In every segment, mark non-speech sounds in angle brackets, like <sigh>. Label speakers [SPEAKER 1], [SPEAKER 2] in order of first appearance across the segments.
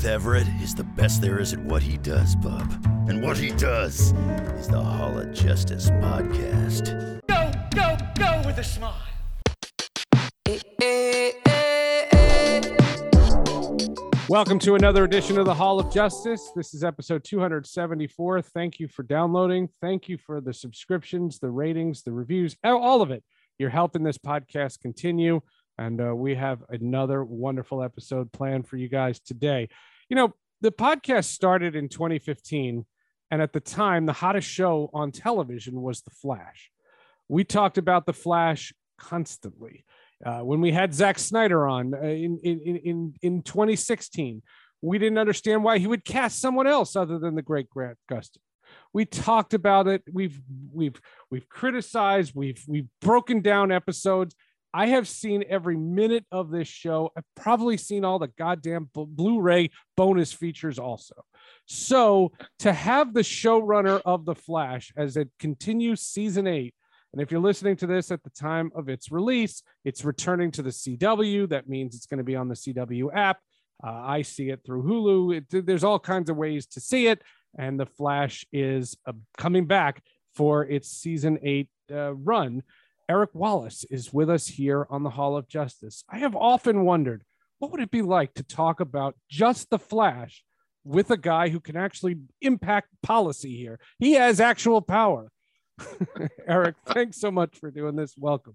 [SPEAKER 1] Seth Everett is the best there is at what he does, bub. And what he does is the Hall of Justice podcast.
[SPEAKER 2] Go, go, go with a smile.
[SPEAKER 3] Welcome to another edition of the Hall of Justice. This is episode 274. Thank you for downloading. Thank you for the subscriptions, the ratings, the reviews, all of it. You're helping this podcast continue. And uh, we have another wonderful episode planned for you guys today. You know, the podcast started in 2015. And at the time, the hottest show on television was The Flash. We talked about The Flash constantly. Uh, when we had Zack Snyder on uh, in, in, in, in 2016, we didn't understand why he would cast someone else other than the great Grant Gustin. We talked about it. We've we've we've criticized. We've we've broken down episodes. I have seen every minute of this show. I've probably seen all the goddamn Blu-ray bonus features also. So to have the showrunner of the Flash as it continues season eight and if you're listening to this at the time of its release, it's returning to the CW. That means it's going to be on the CW app. Uh, I see it through Hulu. It, there's all kinds of ways to see it. And The Flash is uh, coming back for its season eight uh, run. Eric Wallace is with us here on the Hall of Justice. I have often wondered what would it be like to talk about just The Flash with a guy who can actually impact policy here? He has actual power. <laughs> Eric, <laughs> thanks so much for doing this. Welcome.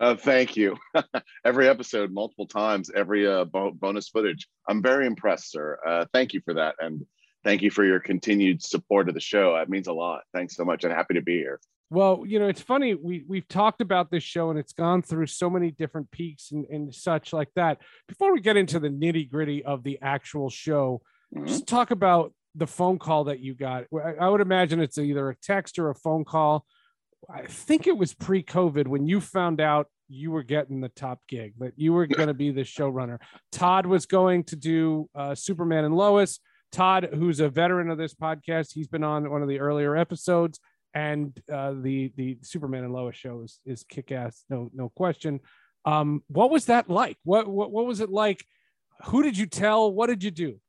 [SPEAKER 4] Uh, thank you. <laughs> every episode, multiple times, every uh, bo- bonus footage. I'm very impressed, sir. Uh, thank you for that. And thank you for your continued support of the show. It means a lot. Thanks so much. I'm happy to be here.
[SPEAKER 3] Well, you know, it's funny. We we've talked about this show and it's gone through so many different peaks and, and such like that. Before we get into the nitty gritty of the actual show, mm-hmm. just talk about the phone call that you got. I would imagine it's either a text or a phone call. I think it was pre-COVID when you found out you were getting the top gig, that you were going to be the showrunner. Todd was going to do uh, Superman and Lois. Todd, who's a veteran of this podcast, he's been on one of the earlier episodes, and uh, the the Superman and Lois show is, is kick ass, no no question. Um, what was that like? What, what what was it like? Who did you tell? What did you do?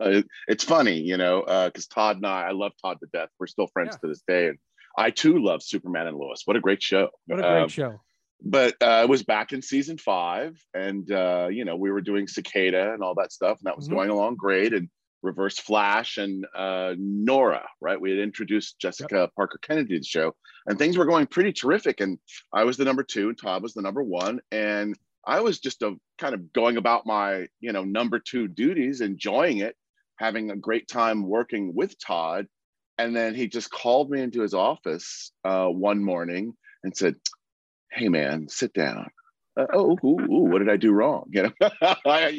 [SPEAKER 3] <laughs>
[SPEAKER 4] it's funny, you know, because uh, Todd and I, I love Todd to death. We're still friends yeah. to this day, and I too love Superman and Lois. What a great show!
[SPEAKER 3] What a great um, show!
[SPEAKER 4] But uh, it was back in season five, and uh, you know we were doing Cicada and all that stuff, and that was mm-hmm. going along great. And Reverse Flash and uh, Nora, right? We had introduced Jessica yep. Parker Kennedy to the show, and things were going pretty terrific. And I was the number two, and Todd was the number one, and I was just a kind of going about my, you know, number two duties, enjoying it, having a great time working with Todd. And then he just called me into his office uh, one morning and said, "Hey, man, sit down." Uh, oh, ooh, ooh, what did I do wrong? You know,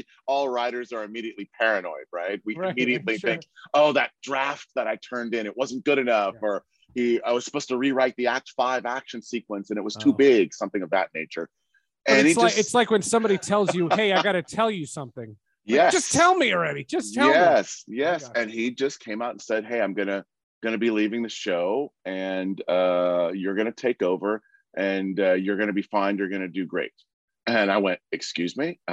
[SPEAKER 4] <laughs> all writers are immediately paranoid, right? We right, immediately <laughs> sure. think, "Oh, that draft that I turned in, it wasn't good enough," yeah. or he, I was supposed to rewrite the Act Five action sequence and it was too oh. big, something of that nature.
[SPEAKER 3] And it's like just, it's like when somebody tells you, "Hey, I got to tell you something."
[SPEAKER 4] Yes.
[SPEAKER 3] Like, just tell me already. Just tell
[SPEAKER 4] yes,
[SPEAKER 3] me.
[SPEAKER 4] Yes, yes. And he just came out and said, "Hey, I'm gonna gonna be leaving the show, and uh, you're gonna take over, and uh, you're gonna be fine. You're gonna do great." And I went, "Excuse me." <laughs>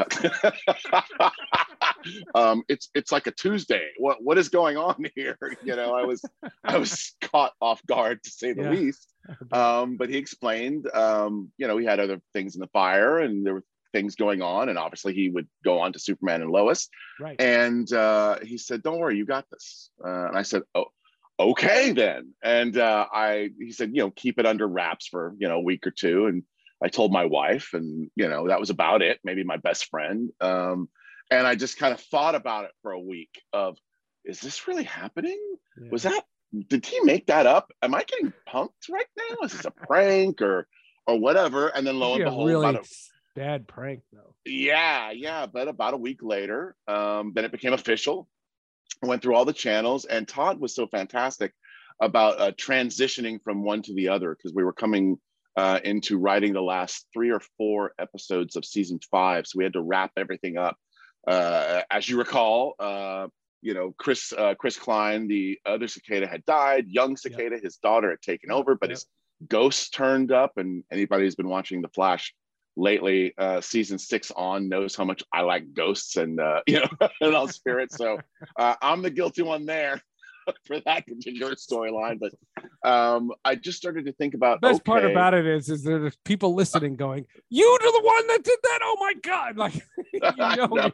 [SPEAKER 4] um, it's it's like a Tuesday. What what is going on <laughs> here? You know, I was I was caught off guard to say the yeah. least. <laughs> Um, but he explained, um, you know, he had other things in the fire, and there were things going on, and obviously he would go on to Superman and Lois.
[SPEAKER 3] Right.
[SPEAKER 4] And uh, he said, "Don't worry, you got this." Uh, and I said, "Oh." Okay then, and uh, I he said, you know, keep it under wraps for you know a week or two, and I told my wife, and you know that was about it. Maybe my best friend. Um, and I just kind of thought about it for a week. Of, is this really happening?
[SPEAKER 3] Yeah.
[SPEAKER 4] Was that? Did he make that up? Am I getting punked right now? Is this a prank or or whatever? And then lo and behold,
[SPEAKER 3] really
[SPEAKER 4] a,
[SPEAKER 3] bad prank though.
[SPEAKER 4] yeah, yeah. But about a week later, um, then it became official. Went through all the channels, and Todd was so fantastic about uh, transitioning from one to the other because we were coming uh, into writing the last three or four episodes of season five, so we had to wrap everything up. Uh, as you recall, uh, you know, Chris uh, Chris Klein, the other cicada, had died. Young cicada, his daughter, had taken over, but
[SPEAKER 3] Yep.
[SPEAKER 4] his ghost turned up. And anybody who's been watching The Flash lately, uh, season six on knows how much I like ghosts and uh, <laughs> you know and all spirits. So uh, I'm the guilty one there <laughs> for that particular storyline. But um, I just started to think about
[SPEAKER 3] The best part about it is, is there's people listening going, "You are the one that did that! Oh my god!" <laughs> Like, you know,
[SPEAKER 4] No.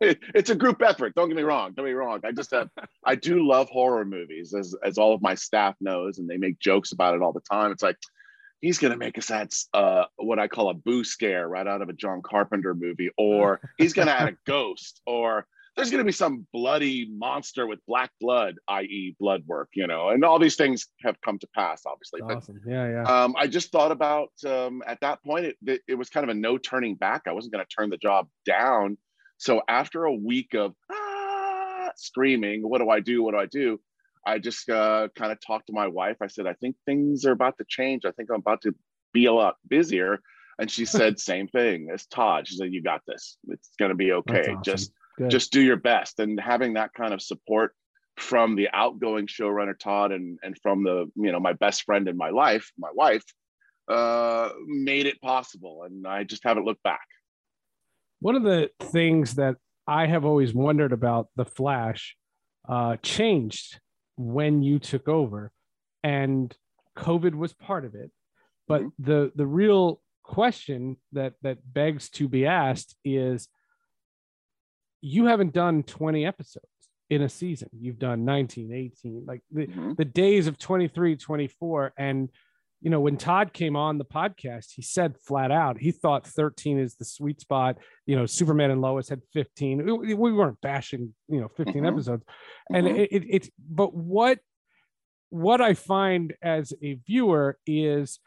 [SPEAKER 4] it- it's a group effort. Don't get me wrong. Don't get me wrong. I just have, I do love horror movies, as as all of my staff knows, and they make jokes about it all the time. It's like he's gonna make us add uh, what I call a boo scare right out of a John Carpenter movie, or <laughs> he's gonna add a ghost, or there's gonna be some bloody monster with black blood, i.e., blood work, you know, and all these things have come to pass, obviously. But
[SPEAKER 3] awesome. Yeah, yeah.
[SPEAKER 4] um, I just thought about um, at that point, it, it, it was kind of a no turning back. I wasn't going to turn the job down. So after a week of ah, screaming, what do I do? What do I do? I just uh, kind of talked to my wife. I said, I think things are about to change. I think I'm about to be a lot busier. And she said, <laughs> same thing as Todd. She said, you got this. It's going to be okay.
[SPEAKER 3] awesome.
[SPEAKER 4] Just
[SPEAKER 3] Good.
[SPEAKER 4] just do your best and having that kind of support from the outgoing showrunner todd and and from the you know my best friend in my life my wife uh made it possible and i just haven't looked back
[SPEAKER 3] one of the things that I have always wondered about the Flash uh, changed when you took over, and COVID was part of it. But
[SPEAKER 4] Mhm.
[SPEAKER 3] the the real question that that begs to be asked is, you haven't done 20 episodes in a season. You've done 19, 18, like the,
[SPEAKER 4] Mhm.
[SPEAKER 3] the days of 23, 24. And, you know, when Todd came on the podcast, he said flat out, he thought 13 is the sweet spot. You know, Superman and Lois had 15. We we weren't bashing, you know, 15
[SPEAKER 4] Mhm.
[SPEAKER 3] episodes. And
[SPEAKER 4] Mhm.
[SPEAKER 3] it, it, it's, but what, what I find as a viewer is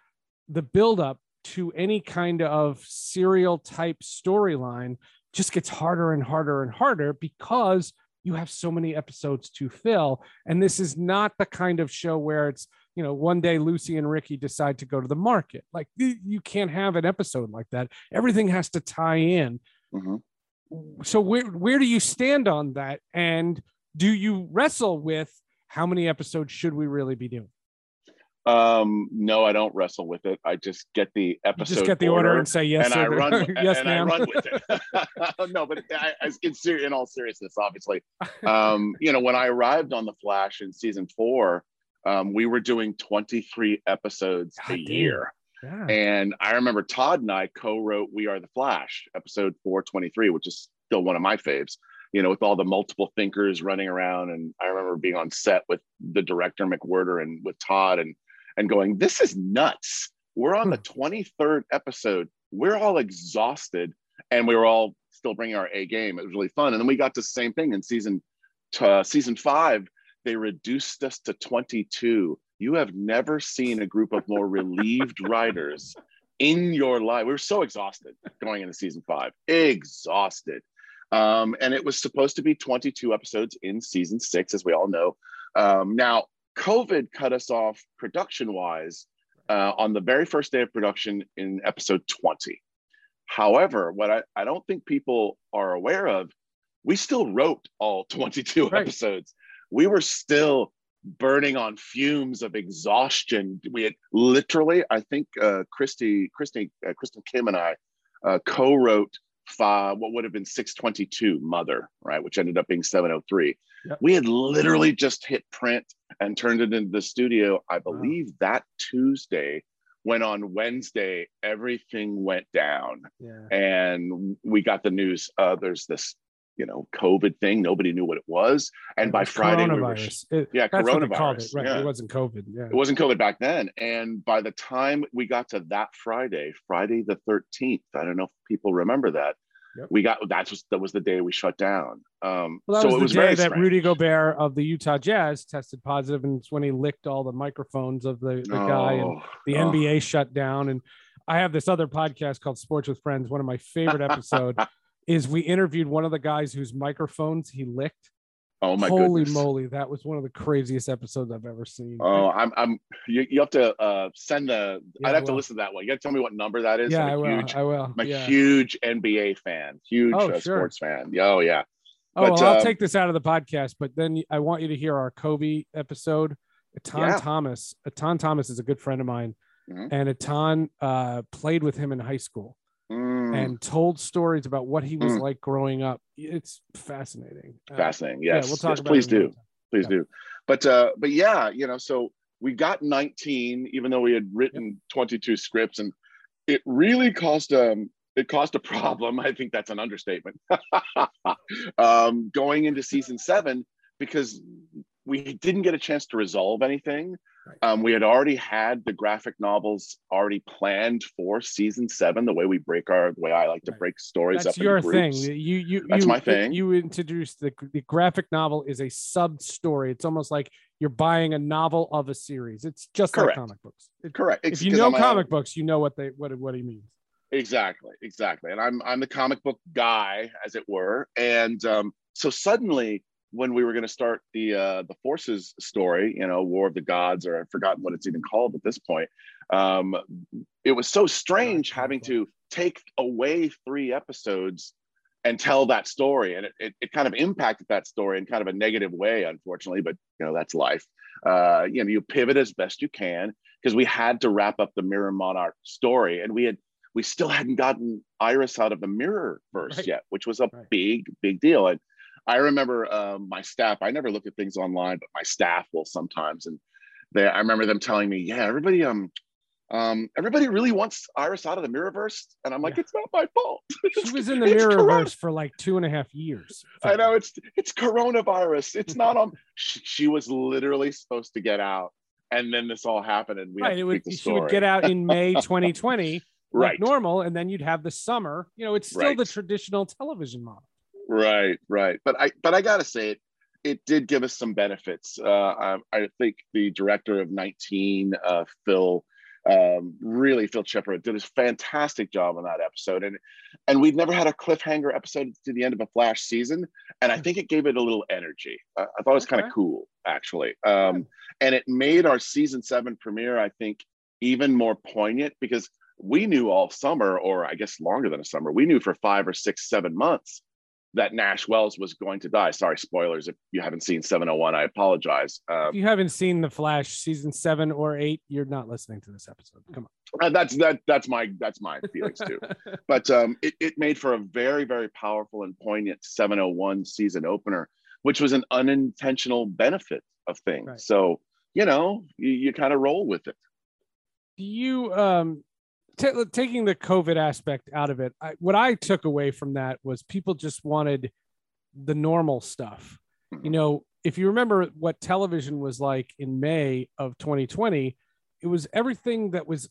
[SPEAKER 3] the buildup to any kind of serial type storyline just gets harder and harder and harder because you have so many episodes to fill. And this is not the kind of show where it's, you know, one day Lucy and Ricky decide to go to the market. Like you can't have an episode like that. Everything has to tie in.
[SPEAKER 4] Mhm.
[SPEAKER 3] So where where do you stand on that? And do you wrestle with how many episodes should we really be doing?
[SPEAKER 4] um no i don't wrestle with it i just get the
[SPEAKER 3] You
[SPEAKER 4] episode
[SPEAKER 3] just get the order, and say yes
[SPEAKER 4] and
[SPEAKER 3] or
[SPEAKER 4] I run, with- <laughs>
[SPEAKER 3] yes,
[SPEAKER 4] and I
[SPEAKER 3] ma'am.
[SPEAKER 4] run with it. <laughs> <laughs> no, but I, I, in, ser- in all seriousness, obviously, um, you know, when I arrived on the Flash in season four, um, we were doing 23 episodes
[SPEAKER 3] God
[SPEAKER 4] a year.
[SPEAKER 3] yeah.
[SPEAKER 4] And I remember Todd and I co-wrote "We Are the Flash" episode 423, which is still one of my faves. You know, with all the multiple thinkers running around, and I remember being on set with the director McWhirter and with Todd, and and going, "This is nuts." We're on the 23rd episode. We're all exhausted, and we were all still bringing our A game. It was really fun. And then we got to the same thing in season uh, season five. They reduced us to 22. You have never seen a group of more relieved <laughs> writers in your life. We were so exhausted going into season five, exhausted. Um, and it was supposed to be 22 episodes in season six, as we all know. Um, now, COVID cut us off production wise uh, on the very first day of production in episode 20. However, what I, I don't think people are aware of, we still wrote all 22
[SPEAKER 3] Right.
[SPEAKER 4] episodes. We were still burning on fumes of exhaustion. We had literally, I think, uh, Christy, Christy, uh, Kristen Kim and I uh, co-wrote five, what would have been 622 Mother, right, which ended up being 703.
[SPEAKER 3] Yep.
[SPEAKER 4] We had literally just hit print and turned it into the studio. I believe that Tuesday. When on Wednesday everything went down
[SPEAKER 3] yeah.
[SPEAKER 4] and we got the news uh, there's this you know COVID thing. Nobody knew what it was, and by
[SPEAKER 3] was
[SPEAKER 4] Friday we were.
[SPEAKER 3] It-
[SPEAKER 4] Yeah,
[SPEAKER 3] that's what they called it,
[SPEAKER 4] coronavirus,
[SPEAKER 3] right?
[SPEAKER 4] yeah.
[SPEAKER 3] It wasn't COVID. Yeah.
[SPEAKER 4] It wasn't COVID back then, and by the time we got to that Friday, Friday the thirteenth, I don't know if people remember that.
[SPEAKER 3] Yep.
[SPEAKER 4] We got that's just that was the day we shut down. Um,
[SPEAKER 3] Well, that
[SPEAKER 4] so
[SPEAKER 3] was
[SPEAKER 4] it
[SPEAKER 3] the
[SPEAKER 4] was
[SPEAKER 3] day that
[SPEAKER 4] strange.
[SPEAKER 3] Rudy Gobert of the Utah Jazz tested positive, and it's when he licked all the microphones of the, the guy, and
[SPEAKER 4] Oh,
[SPEAKER 3] the
[SPEAKER 4] oh.
[SPEAKER 3] NBA shut down. And I have this other podcast called Sports with Friends. One of my favorite <laughs> episodes is we interviewed one of the guys whose microphones he licked.
[SPEAKER 4] Oh my
[SPEAKER 3] Holy
[SPEAKER 4] goodness.
[SPEAKER 3] moly, that was one of the craziest episodes I've ever seen.
[SPEAKER 4] Oh, I'm, I'm. You, you have to uh, send the.
[SPEAKER 3] Yeah,
[SPEAKER 4] I'd have to listen to that one. You got to tell me what number that is.
[SPEAKER 3] yeah,
[SPEAKER 4] I'm
[SPEAKER 3] I
[SPEAKER 4] a
[SPEAKER 3] will.
[SPEAKER 4] huge,
[SPEAKER 3] I will.
[SPEAKER 4] I'm a
[SPEAKER 3] yeah.
[SPEAKER 4] huge NBA fan, huge
[SPEAKER 3] Oh,
[SPEAKER 4] uh,
[SPEAKER 3] sure.
[SPEAKER 4] sports fan. Oh yeah.
[SPEAKER 3] Oh,
[SPEAKER 4] But,
[SPEAKER 3] well, I'll
[SPEAKER 4] um,
[SPEAKER 3] take this out of the podcast, but then I want you to hear our Kobe episode. Etan
[SPEAKER 4] Yeah.
[SPEAKER 3] Thomas. Etan Thomas is a good friend of mine,
[SPEAKER 4] Mhm.
[SPEAKER 3] and Etan uh, played with him in high school
[SPEAKER 4] Mm,
[SPEAKER 3] and told stories about what he was
[SPEAKER 4] Mm.
[SPEAKER 3] like growing up. It's fascinating. Uh,
[SPEAKER 4] fascinating.
[SPEAKER 3] yeah,
[SPEAKER 4] Yes.
[SPEAKER 3] we'll talk
[SPEAKER 4] yes, please do. Please
[SPEAKER 3] Yeah.
[SPEAKER 4] do. But uh, but yeah, you know, so we got 19, even though we had written 22 scripts, and it really caused um it caused a <laughs> problem. I think that's an understatement. <laughs> um, going into season seven because we didn't get a chance to resolve anything. Um, we had already had the graphic novels already planned for season seven. The way we break our, the way I like to break stories up.
[SPEAKER 3] That's
[SPEAKER 4] up.
[SPEAKER 3] your thing. You you
[SPEAKER 4] That's
[SPEAKER 3] you,
[SPEAKER 4] my thing.
[SPEAKER 3] You introduced the the graphic novel is a sub story. It's almost like you're buying a novel of a series. It's just
[SPEAKER 4] Correct.
[SPEAKER 3] like comic books. It-
[SPEAKER 4] Correct.
[SPEAKER 3] if you know
[SPEAKER 4] I'm a-
[SPEAKER 3] comic books, you know what they what what he means.
[SPEAKER 4] Exactly, exactly. And I'm I'm the comic book guy, as it were. And um, so suddenly, when we were going to start the uh, the Forces story, you know, War of the Gods, or I've forgotten what it's even called at this point, um, it was so strange having to take away three episodes and tell that story, and it, it, it kind of impacted that story in kind of a negative way, unfortunately. But you know, that's life. Uh, you know, you pivot as best you can because we had to wrap up the Mirror Monarch story, and we had we still hadn't gotten Iris out of the mirror verse
[SPEAKER 3] Right.
[SPEAKER 4] yet, which was a
[SPEAKER 3] Right.
[SPEAKER 4] big, big deal. And I remember um, my staff, I never look at things online, but my staff will sometimes. And they, I remember them telling me, yeah, everybody, um, um, everybody really wants Iris out of the mirrorverse. And I'm like,
[SPEAKER 3] Yeah.
[SPEAKER 4] it's not my fault. <laughs>
[SPEAKER 3] She was in the
[SPEAKER 4] It's corona-
[SPEAKER 3] Mirrorverse for like two and a half years.
[SPEAKER 4] I know it's it's coronavirus. It's not on. <laughs> She, she was literally supposed to get out, and then this all happened, and we had
[SPEAKER 3] right.
[SPEAKER 4] to
[SPEAKER 3] It would, she would get out in May <laughs> 2020,
[SPEAKER 4] right.
[SPEAKER 3] like normal, and then you'd have the summer. You know, it's still the traditional television model.
[SPEAKER 4] Right, right. But I but I gotta say it it did give us some benefits. Uh, I, I think the director of 19, uh, Phil, um, really Phil Chipera did a fantastic job on that episode, and and we'd never had a cliffhanger episode to the end of a Flash season, and I think it gave it a little energy. I, I thought it was kind of cool, actually, um, and it made our season seven premiere, I think, even more poignant because we knew all summer, or I guess longer than a summer, we knew for five or six, seven months that Nash Wells was going to die. Sorry, spoilers. If you haven't seen 701, I apologize. Um,
[SPEAKER 3] If you haven't seen The Flash season seven or eight, you're not listening to this episode. Come
[SPEAKER 4] uh, that's that that's my that's my feelings too. <laughs> But um, it, it made for a very very powerful and poignant 701 season opener, which was an unintentional benefit of things.
[SPEAKER 3] Right.
[SPEAKER 4] So you know you, you kind of roll with it.
[SPEAKER 3] do you um ta- taking the covid aspect out of it I, what i took away from that was people just wanted the normal stuff. You
[SPEAKER 4] Mhm.
[SPEAKER 3] know if you remember what television was like in may of 2020 it was everything that was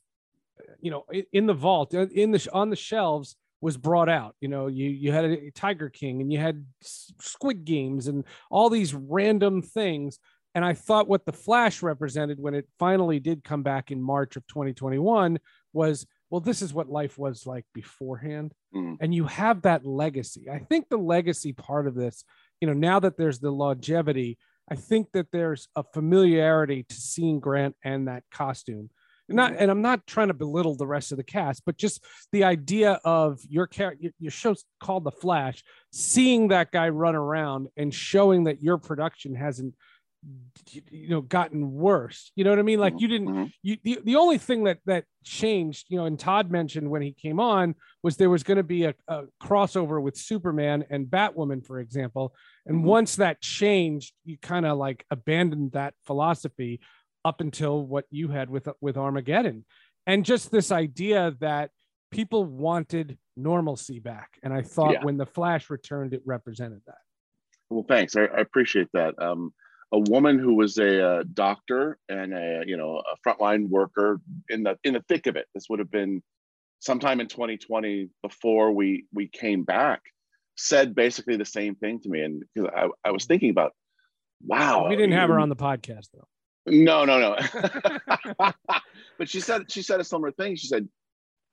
[SPEAKER 3] you know in the vault uh, in the on the shelves was brought out. You know you you had a tiger king and you had squid games and all these random things. And I thought what the Flash represented when it finally did come back in March of 2021 was, well, this is what life was like beforehand.
[SPEAKER 4] Mm.
[SPEAKER 3] And you have that legacy. I think the legacy part of this, you know, now that there's the longevity, I think that there's a familiarity to seeing Grant and that costume. And Not, and I'm not trying to belittle the rest of the cast, but just the idea of your character, your show's called The Flash, seeing that guy run around and showing that your production hasn't you know gotten worse you know what i mean like you didn't
[SPEAKER 4] Mhm.
[SPEAKER 3] you the, the only thing that that changed you know and todd mentioned when he came on was there was going to be a, a crossover with superman and batwoman for example and
[SPEAKER 4] Mhm.
[SPEAKER 3] once that changed you kind of like abandoned that philosophy up until what you had with with armageddon and just this idea that people wanted normalcy back, and I thought
[SPEAKER 4] Yeah.
[SPEAKER 3] when the Flash returned, it represented that.
[SPEAKER 4] Well, thanks. I, I appreciate that. Um, a woman who was a, uh doctor and a you know a frontline worker in the in the thick of it. This would have been sometime in 2020 before we we came back. Said basically the same thing to me, and because I, I was thinking about, wow,
[SPEAKER 3] we didn't have her on the podcast though.
[SPEAKER 4] No, no, no. <laughs> but she said she said a similar thing. She said,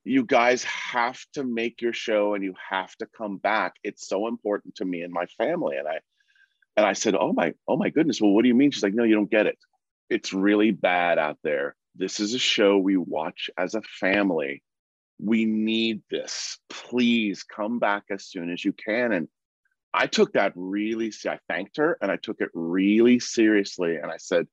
[SPEAKER 4] "You guys have to make your show, and you have to come back. It's so important to me and my family." And I, and I said, "Oh my, oh my goodness. Well, what do you mean?" She's like, "No, you don't get it. It's really bad out there. This is a show we watch as a family. We need this. Please come back as soon as you can." And I took that really. I thanked her, and I took it really seriously. And I said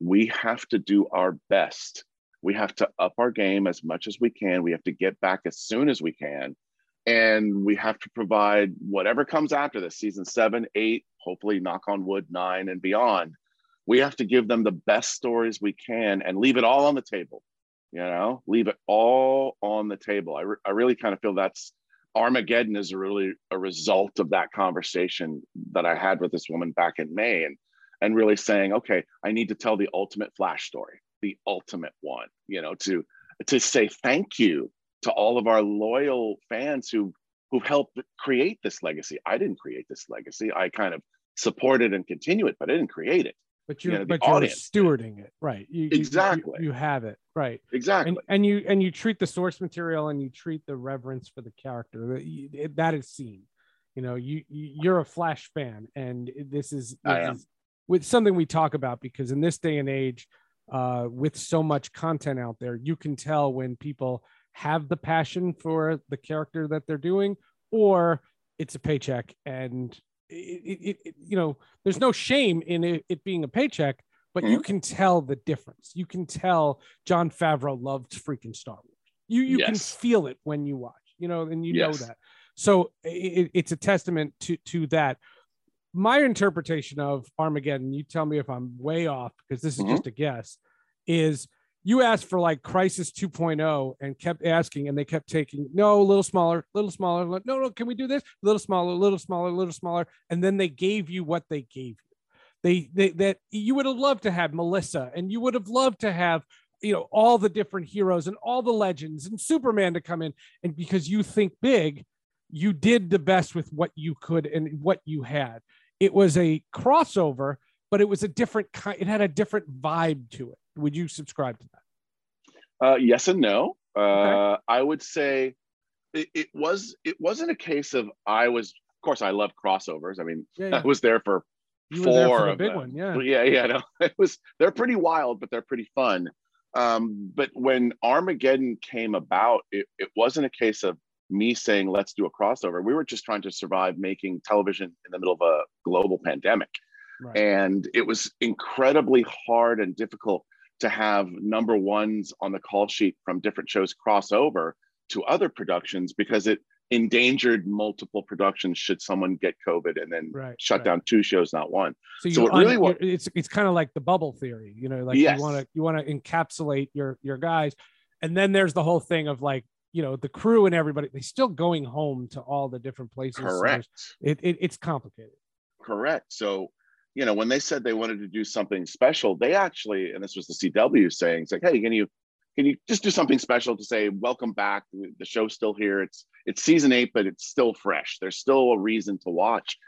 [SPEAKER 4] we have to do our best. We have to up our game as much as we can. We have to get back as soon as we can. And we have to provide whatever comes after this season seven, eight, hopefully, knock on wood, nine, and beyond. We have to give them the best stories we can and leave it all on the table. You know, leave it all on the table. I, re- I really kind of feel that's Armageddon is really a result of that conversation that I had with this woman back in May. And and really saying, okay, I need to tell the ultimate flash story, the ultimate one, you know, to to say thank you to all of our loyal fans who who've helped create this legacy. I didn't create this legacy. I kind of supported and continue it, but I didn't create it.
[SPEAKER 3] But you're
[SPEAKER 4] know,
[SPEAKER 3] but you're stewarding it, right? You, you- you-
[SPEAKER 4] Exactly.
[SPEAKER 3] You, have it, right?
[SPEAKER 4] Exactly.
[SPEAKER 3] And and you and you treat the source material and you treat the reverence for the character that you- is seen. You know, you you- you're a Flash fan, and this is, this is with something we talk about because in this day and age, uh, with so much content out there, you can tell when people have the passion for the character that they're doing, or it's a paycheck and it, it, it, you know there's no shame in it, it being a paycheck but you can tell the difference. You can tell john favreau loved freaking star wars. You you can feel it when you watch you know and you
[SPEAKER 4] Yes.
[SPEAKER 3] know that. So it, it's a testament to to that. My interpretation of armageddon you tell me if i'm way off because this is
[SPEAKER 4] Mhm.
[SPEAKER 3] just a guess is you asked for like crisis 2.0 and kept asking and they kept taking no a little smaller little smaller. No no can we do this? A little smaller a little smaller a little smaller. And then they gave you what they gave you. They, they that you would have loved to have melissa and you would have loved to have you know all the different heroes and all the legends and superman to come in. And because you think big you did the best with what you could and what you had. It was a crossover but it was a different kind it had a different vibe to it would you subscribe to that
[SPEAKER 4] Uh, yes and no. Uh,
[SPEAKER 3] Okay.
[SPEAKER 4] I would say it, it was it wasn't a case of I was. Of course, I love crossovers. I mean,
[SPEAKER 3] Yeah, <laughs> yeah.
[SPEAKER 4] I was there for
[SPEAKER 3] You were there
[SPEAKER 4] four
[SPEAKER 3] for
[SPEAKER 4] of
[SPEAKER 3] big
[SPEAKER 4] them.
[SPEAKER 3] one, yeah.
[SPEAKER 4] yeah, yeah. No, <laughs> it was. They're pretty wild, but they're pretty fun. Um, but when Armageddon came about, it, it wasn't a case of me saying let's do a crossover. We were just trying to survive making television in the middle of a global pandemic
[SPEAKER 3] Right.
[SPEAKER 4] and it was incredibly hard and difficult to have number ones on the call sheet from different shows cross over to other productions because it endangered multiple productions should someone get covid and then
[SPEAKER 3] Right,
[SPEAKER 4] shut
[SPEAKER 3] right.
[SPEAKER 4] down two shows not one
[SPEAKER 3] So,
[SPEAKER 4] So it really
[SPEAKER 3] un-
[SPEAKER 4] wa-
[SPEAKER 3] you're- it's it's kind of like the bubble theory, you know, like
[SPEAKER 4] Yes.
[SPEAKER 3] you want to you want to encapsulate your your guys, and then there's the whole thing of like you know the crew and everybody they're still going home to all the different places. so
[SPEAKER 4] correct
[SPEAKER 3] It, it it's complicated.
[SPEAKER 4] correct so you know when they said they wanted to do something special they actually and this was the cw saying it's like hey can you can you just do something special to say welcome back the show's still here it's it's season eight but it's still fresh there's still a reason to watch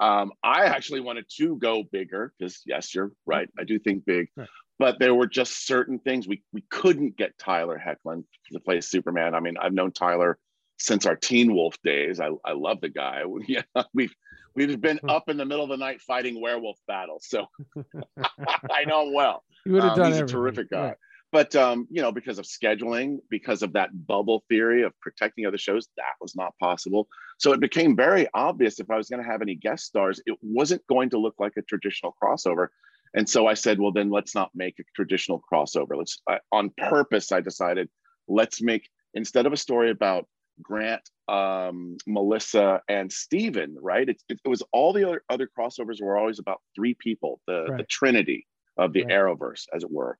[SPEAKER 4] um, i actually wanted to go bigger because yes you're right i do think big
[SPEAKER 3] Right.
[SPEAKER 4] but there were just certain things we we couldn't get tyler hoechlin to play superman i mean i've known tyler since our teen wolf days i, I love the guy <laughs> yeah we've we've been
[SPEAKER 3] Hmm.
[SPEAKER 4] up in the middle of the night fighting werewolf battles so <laughs> i know him well
[SPEAKER 3] You would have
[SPEAKER 4] um,
[SPEAKER 3] done
[SPEAKER 4] he's a terrific guy.
[SPEAKER 3] Yeah.
[SPEAKER 4] But um, you know, because of scheduling, because of that bubble theory of protecting other shows, that was not possible. So it became very obvious if I was going to have any guest stars, it wasn't going to look like a traditional crossover. And so I said, well, then let's not make a traditional crossover. Let's I, on purpose. I decided let's make instead of a story about Grant, um, Melissa, and Steven, right? It, it, was all the other, other crossovers were always about three people, the, the trinity of the
[SPEAKER 3] Right.
[SPEAKER 4] Arrowverse, as it were.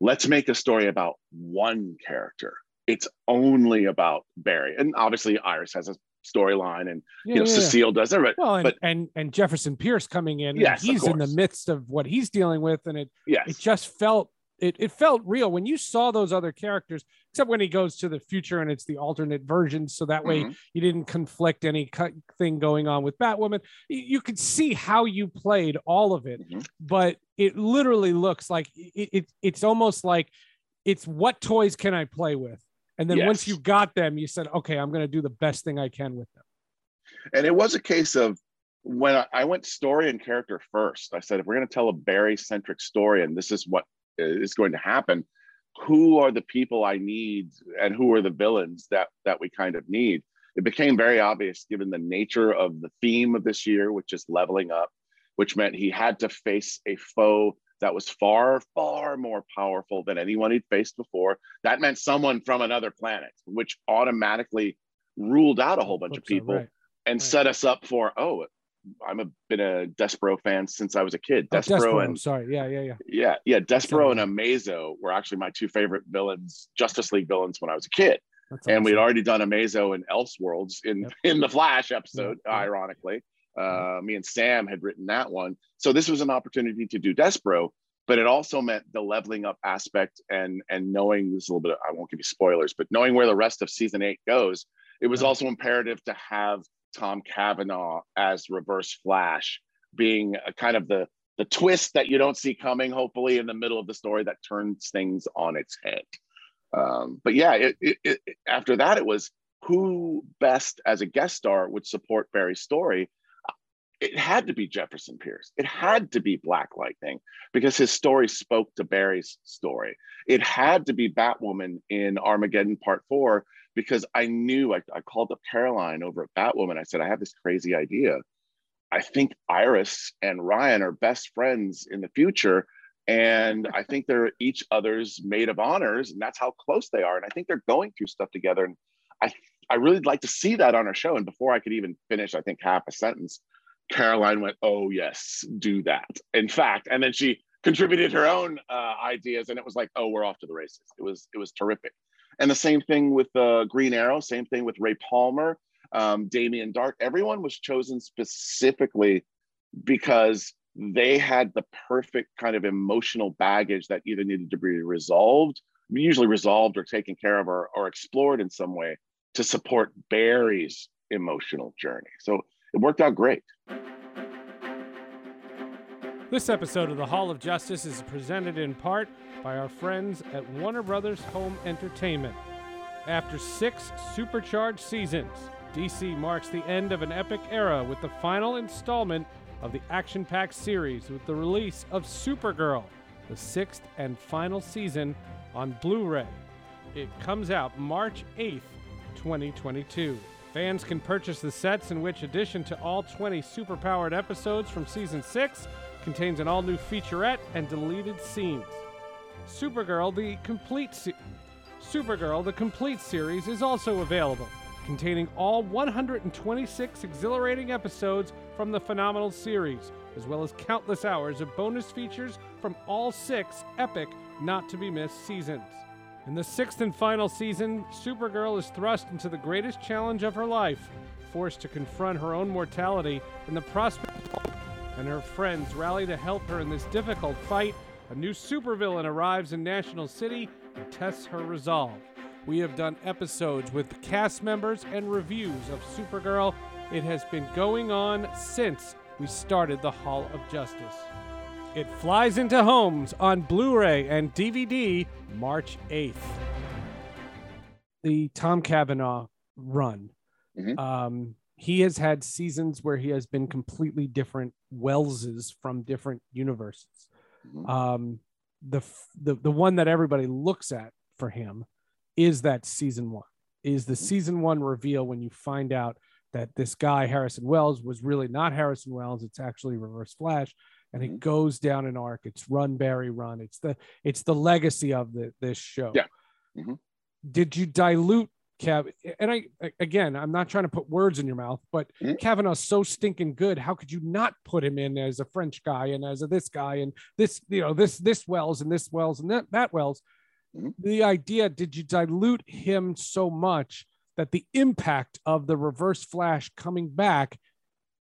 [SPEAKER 4] Let's make a story about one character, it's only about Barry. And obviously Iris has a storyline and
[SPEAKER 3] Yeah,
[SPEAKER 4] you know
[SPEAKER 3] yeah, yeah.
[SPEAKER 4] Cecile does it.
[SPEAKER 3] Well, and,
[SPEAKER 4] but
[SPEAKER 3] and and Jefferson Pierce coming in, and
[SPEAKER 4] Yes,
[SPEAKER 3] he's in the midst of what he's dealing with, and it
[SPEAKER 4] yes.
[SPEAKER 3] it just felt it, it felt real when you saw those other characters, except when he goes to the future and it's the alternate versions, so that way
[SPEAKER 4] Mhm.
[SPEAKER 3] you didn't conflict any cut thing going on with Batwoman. You, could see how you played all of it,
[SPEAKER 4] Mhm.
[SPEAKER 3] but it literally looks like it, it it's almost like it's what toys can I play with, and then once you got them, you said, okay, I'm going to do the best thing I can with them.
[SPEAKER 4] And it was a case of when I- I went story and character first. I said, if we're going to tell a Barry centric story and this is what Uh, is going to happen, who are the people I need and who are the villains that that we kind of need? It became very obvious given the nature of the theme of this year, which is leveling up, which meant he had to face a foe that was far, far more powerful than anyone he'd faced before. That meant someone from another planet, which automatically ruled out a whole bunch of people
[SPEAKER 3] right.
[SPEAKER 4] and
[SPEAKER 3] Right.
[SPEAKER 4] set us up for oh i'm a been a despero fan since i was a kid.
[SPEAKER 3] Oh,
[SPEAKER 4] despero,
[SPEAKER 3] Despero,
[SPEAKER 4] and
[SPEAKER 3] sorry, yeah, yeah, yeah.
[SPEAKER 4] yeah yeah despero and amazo were actually my two favorite villains justice league villains when i was a kid.
[SPEAKER 3] That's
[SPEAKER 4] and we'd already done amazo and elseworlds in
[SPEAKER 3] Yep.
[SPEAKER 4] in the flash episode
[SPEAKER 3] yeah.
[SPEAKER 4] ironically. Uh me and sam had written that one. So this was an opportunity to do despero but it also meant the leveling up aspect and and knowing this is a little bit i won't give you spoilers but knowing where the rest of season eight goes it was also imperative to have tom cavanagh as reverse flash being a kind of the the twist that you don't see coming hopefully in the middle of the story that turns things on its head um, but yeah it, it, it, after that it was who best as a guest star would support barry's story it had to be Jefferson Pierce. It had to be Black Lightning because his story spoke to Barry's story. It had to be Batwoman in Armageddon Part Four because I knew I, I called up Caroline over at Batwoman. I said, I have this crazy idea. I think Iris and Ryan are best friends in the future. And I think they're each other's maid of honors, and that's how close they are. And I think they're going through stuff together. And I I really like to see that on our show. And before I could even finish, I think half a sentence, Caroline went, "Oh yes, do that." In fact, and then she contributed her own uh, ideas, and it was like, "Oh, we're off to the races." It was it was terrific. And the same thing with uh, Green Arrow, same thing with Ray Palmer, um, Damien Darhk. Everyone was chosen specifically because they had the perfect kind of emotional baggage that either needed to be resolved, usually resolved or taken care of, or, or explored in some way to support Barry's emotional journey. So it worked out great.
[SPEAKER 3] This episode of the Hall of Justice is presented in part by our friends at Warner Brothers Home Entertainment. After six supercharged seasons, DC marks the end of an epic era with the final installment of the action packed series with the release of Supergirl, the sixth and final season on Blu ray. It comes out March 8th, 2022. Fans can purchase the sets in which addition to all 20 superpowered episodes from season 6 contains an all-new featurette and deleted scenes. Supergirl the complete se- Supergirl the complete series is also available, containing all 126 exhilarating episodes from the phenomenal series, as well as countless hours of bonus features from all 6 epic not to be missed seasons. In the sixth and final season, Supergirl is thrust into the greatest challenge of her life, forced to confront her own mortality and the prospect and her friends rally to help her in this difficult fight. A new supervillain arrives in National City and tests her resolve. We have done episodes with cast members and reviews of Supergirl. It has been going on since we started the Hall of Justice. It flies into homes on Blu ray and DVD March 8th. The Tom Cavanagh run.
[SPEAKER 4] Mhm.
[SPEAKER 3] Um, he has had seasons where he has been completely different Wellses from different universes.
[SPEAKER 4] Mhm.
[SPEAKER 3] Um, the, the the one that everybody looks at for him is that season one. Is the season one reveal when you find out that this guy Harrison Wells was really not Harrison Wells. It's actually Reverse Flash, and it
[SPEAKER 4] Mhm.
[SPEAKER 3] goes down an arc. It's Run Barry Run. It's the it's the legacy of the this show.
[SPEAKER 4] Yeah. Mhm.
[SPEAKER 3] Did you dilute Cav? And I again, I'm not trying to put words in your mouth, but
[SPEAKER 4] Mhm.
[SPEAKER 3] Cavanagh's so stinking good. How could you not put him in as a French guy and as a this guy and this you know this this Wells and this Wells and that that Wells?
[SPEAKER 4] Mhm.
[SPEAKER 3] the idea did you dilute him so much that the impact of the reverse flash coming back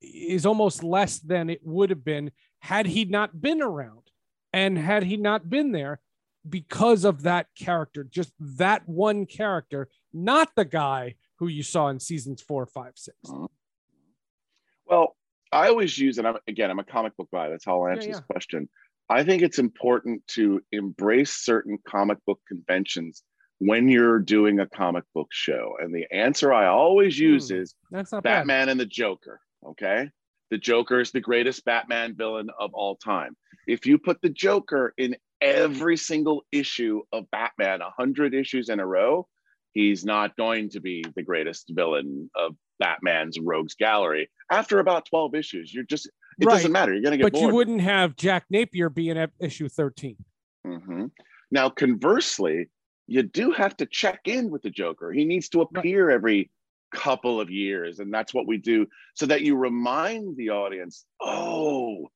[SPEAKER 3] is almost less than it would have been had he not been around and had he not been there because of that character just that one character not the guy who you saw in seasons four five six
[SPEAKER 4] Well, I always use, and I'm, again, I'm a comic book guy. That's how I'll answer
[SPEAKER 3] Yeah,
[SPEAKER 4] this question. I think it's important to embrace certain comic book conventions when you're doing a comic book show. And the answer I always use
[SPEAKER 3] Hmm.
[SPEAKER 4] is
[SPEAKER 3] that's not bad
[SPEAKER 4] Batman and the Joker. Okay. The Joker is the greatest Batman villain of all time. If you put the Joker in every single issue of Batman, 100 issues in a row, he's not going to be the greatest villain of Batman's rogues gallery. After about 12 issues, you're just, it
[SPEAKER 3] Right.
[SPEAKER 4] doesn't matter. You're going to get
[SPEAKER 3] but
[SPEAKER 4] bored.
[SPEAKER 3] you wouldn't have jack napier being at issue 13
[SPEAKER 4] Mhm. Now, conversely, you do have to check in with the Joker. He needs to appear every couple of years, and that's what we do so that you remind the audience, oh,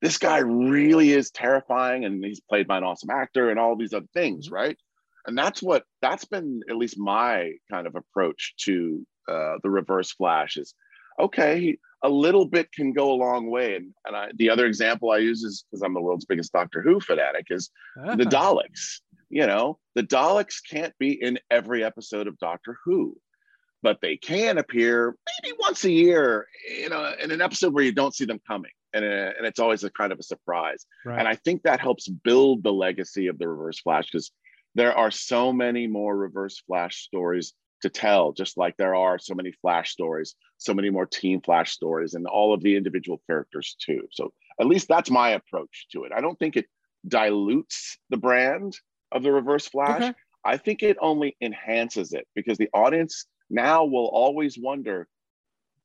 [SPEAKER 4] this guy really is terrifying, and he's played by an awesome actor, and all these other things, right? And that's what that's been at least my kind of approach to uh, the Reverse Flash is okay. A little bit can go a long way, and, and I, the other example I use is because I'm the world's biggest Doctor Who fanatic is the Daleks. You know, the Daleks can't be in every episode of Doctor Who, but they can appear maybe once a year, you know, in an episode where you don't see them coming. And, uh, and it's always a kind of a surprise.
[SPEAKER 3] right
[SPEAKER 4] And I think that helps build the legacy of the Reverse Flash because there are so many more Reverse Flash stories to tell, just like there are so many Flash stories, so many more Team Flash stories, and all of the individual characters too. So at least that's my approach to it. I don't think it dilutes the brand of the Reverse Flash.
[SPEAKER 3] Okay.
[SPEAKER 4] I think it only enhances it because the audience now will always wonder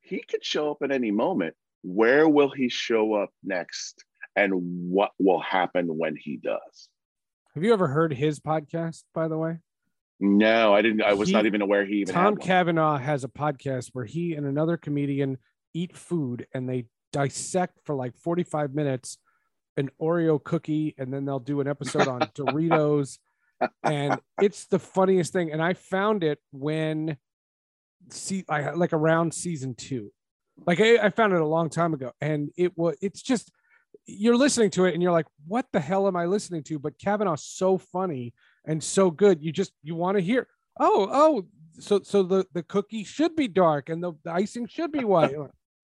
[SPEAKER 4] he could show up at any moment. Where will he show up next? And what will happen when he does?
[SPEAKER 3] Have you ever heard his podcast by the way
[SPEAKER 4] No, I didn't. I was
[SPEAKER 3] He-
[SPEAKER 4] not even aware he even
[SPEAKER 3] Tom. Cavanagh has a podcast where he and another comedian eat food and they dissect for like 45 minutes an Oreo cookie and then they'll do an episode on <laughs> Doritos and it's the funniest thing and I found it when see I like around season 2 like I, I found it a long time ago and it was it's just you're listening to it and you're like what the hell am I listening to but Cavanagh's so funny and so good you just you want to hear oh oh so so the the cookie should be dark and the, the icing should be white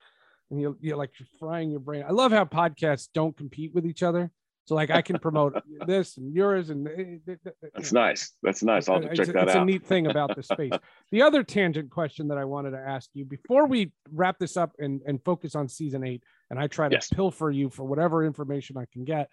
[SPEAKER 3] <laughs> and you you're like frying your brain i love how podcasts don't compete with each other so like i can promote <laughs> this and yours and eh, eh, eh, eh,
[SPEAKER 4] That's
[SPEAKER 3] you know.
[SPEAKER 4] nice. That's nice. I'll check
[SPEAKER 3] a-
[SPEAKER 4] that
[SPEAKER 3] it's a neat thing about the space. <laughs> the other tangent question that I wanted to ask you before we wrap this up and, and focus on season eight, and I try to
[SPEAKER 4] Yes.
[SPEAKER 3] pilfer you for whatever information I can get.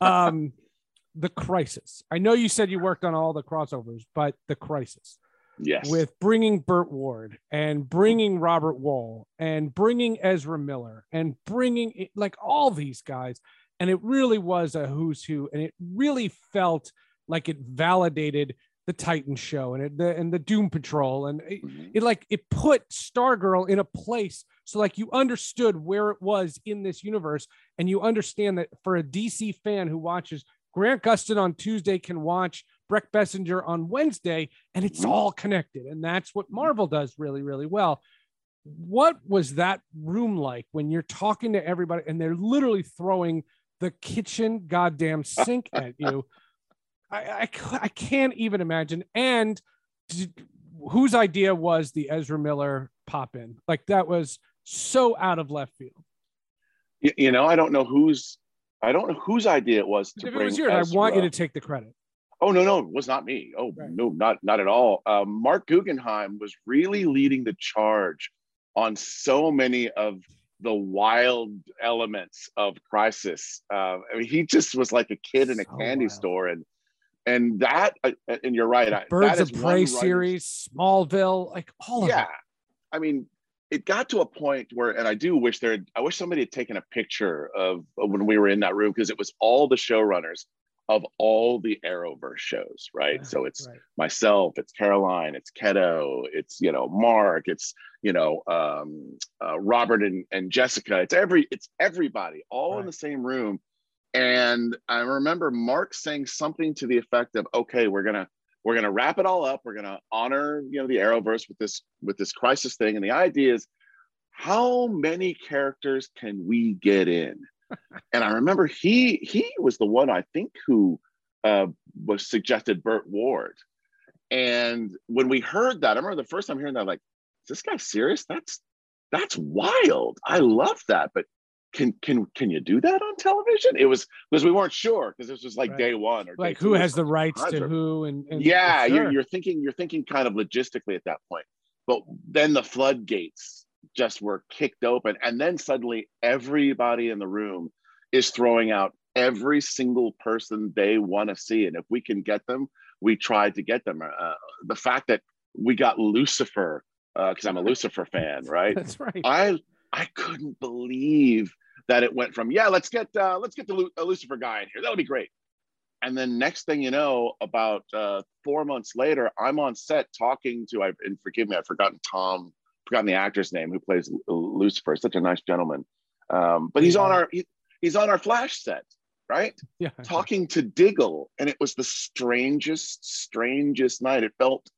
[SPEAKER 3] Um, <laughs> the crisis. I know you said you worked on all the crossovers, but the crisis
[SPEAKER 4] yes.
[SPEAKER 3] with bringing Burt Ward and bringing Robert Wuhl and bringing Ezra Miller and bringing like all these guys. And it really was a who's who. And it really felt like it validated the Titan show and it, the, and the Doom Patrol. And it,
[SPEAKER 4] Mhm.
[SPEAKER 3] it like it put Stargirl in a place. So like you understood where it was in this universe. And you understand that for a DC fan who watches Grant Gustin on Tuesday can watch Brec Bassinger on Wednesday, and it's
[SPEAKER 4] Mhm.
[SPEAKER 3] all connected. And that's what Marvel does really, really well. What was that room like when you're talking to everybody and they're literally throwing the kitchen goddamn sink at you? <laughs> I, I, can't even imagine. And did, whose idea was the Ezra Miller pop in? Like that was so out of left field.
[SPEAKER 4] Y- you know, I don't know whose. I don't know whose idea it was to
[SPEAKER 3] If it was yours, I want you to take the credit.
[SPEAKER 4] Oh no, no, it was not me. Oh
[SPEAKER 3] Right.
[SPEAKER 4] no, not not at all. Um, Marc Guggenheim was really leading the charge on so many of the wild elements of Crisis. Uh, I mean, he just was like a kid in a
[SPEAKER 3] So
[SPEAKER 4] candy
[SPEAKER 3] wild.
[SPEAKER 4] store, and and that. uh, And you're right. I,
[SPEAKER 3] Birds of Prey series, Smallville, like all of
[SPEAKER 4] yeah
[SPEAKER 3] it.
[SPEAKER 4] i mean it got to a point where and i do wish there i wish somebody had taken a picture of, of when we were in that room because it was all the showrunners of all the arrowverse shows right
[SPEAKER 3] Yeah,
[SPEAKER 4] so it's
[SPEAKER 3] Right.
[SPEAKER 4] myself it's caroline it's keto it's you know mark it's you know um, uh, robert and, and jessica it's every it's everybody all in the same room And I remember Mark saying something to the effect of, "Okay, we're gonna we're gonna wrap it all up. We're gonna honor you know the Arrowverse with this with this crisis thing." And the idea is, how many characters can we get in? <laughs> and I remember he he was the one I think who uh, was suggested Burt Ward. And when we heard that, I remember the first time hearing that, like, is this guy serious? That's that's wild. I love that. But can can can you do that on television? It was because we weren't sure because this was like
[SPEAKER 3] Right.
[SPEAKER 4] day one or
[SPEAKER 3] Like who has the rights to who and, and
[SPEAKER 4] yeah,
[SPEAKER 3] sure.
[SPEAKER 4] you're, you're thinking you're thinking kind of logistically at that point. But then the floodgates just were kicked open, and then suddenly everybody in the room is throwing out every single person they want to see, and if we can get them, we tried to get them. Uh, the fact that we got Lucifer because I'm a Lucifer fan, right? <laughs>
[SPEAKER 3] That's right.
[SPEAKER 4] I I couldn't believe that it went from yeah, let's get uh, let's get the Lu- a Lucifer guy in here. That'll be great. And then next thing you know, about uh, four months later, I'm on set talking to I and forgive me, I've forgotten Tom, forgotten the actor's name who plays Lu- Lucifer. Such a nice gentleman. Um, but he's on our he, he's on our Flash set, right? <laughs>
[SPEAKER 3] yeah.
[SPEAKER 4] talking to Diggle, and it was the strangest, strangest night. It felt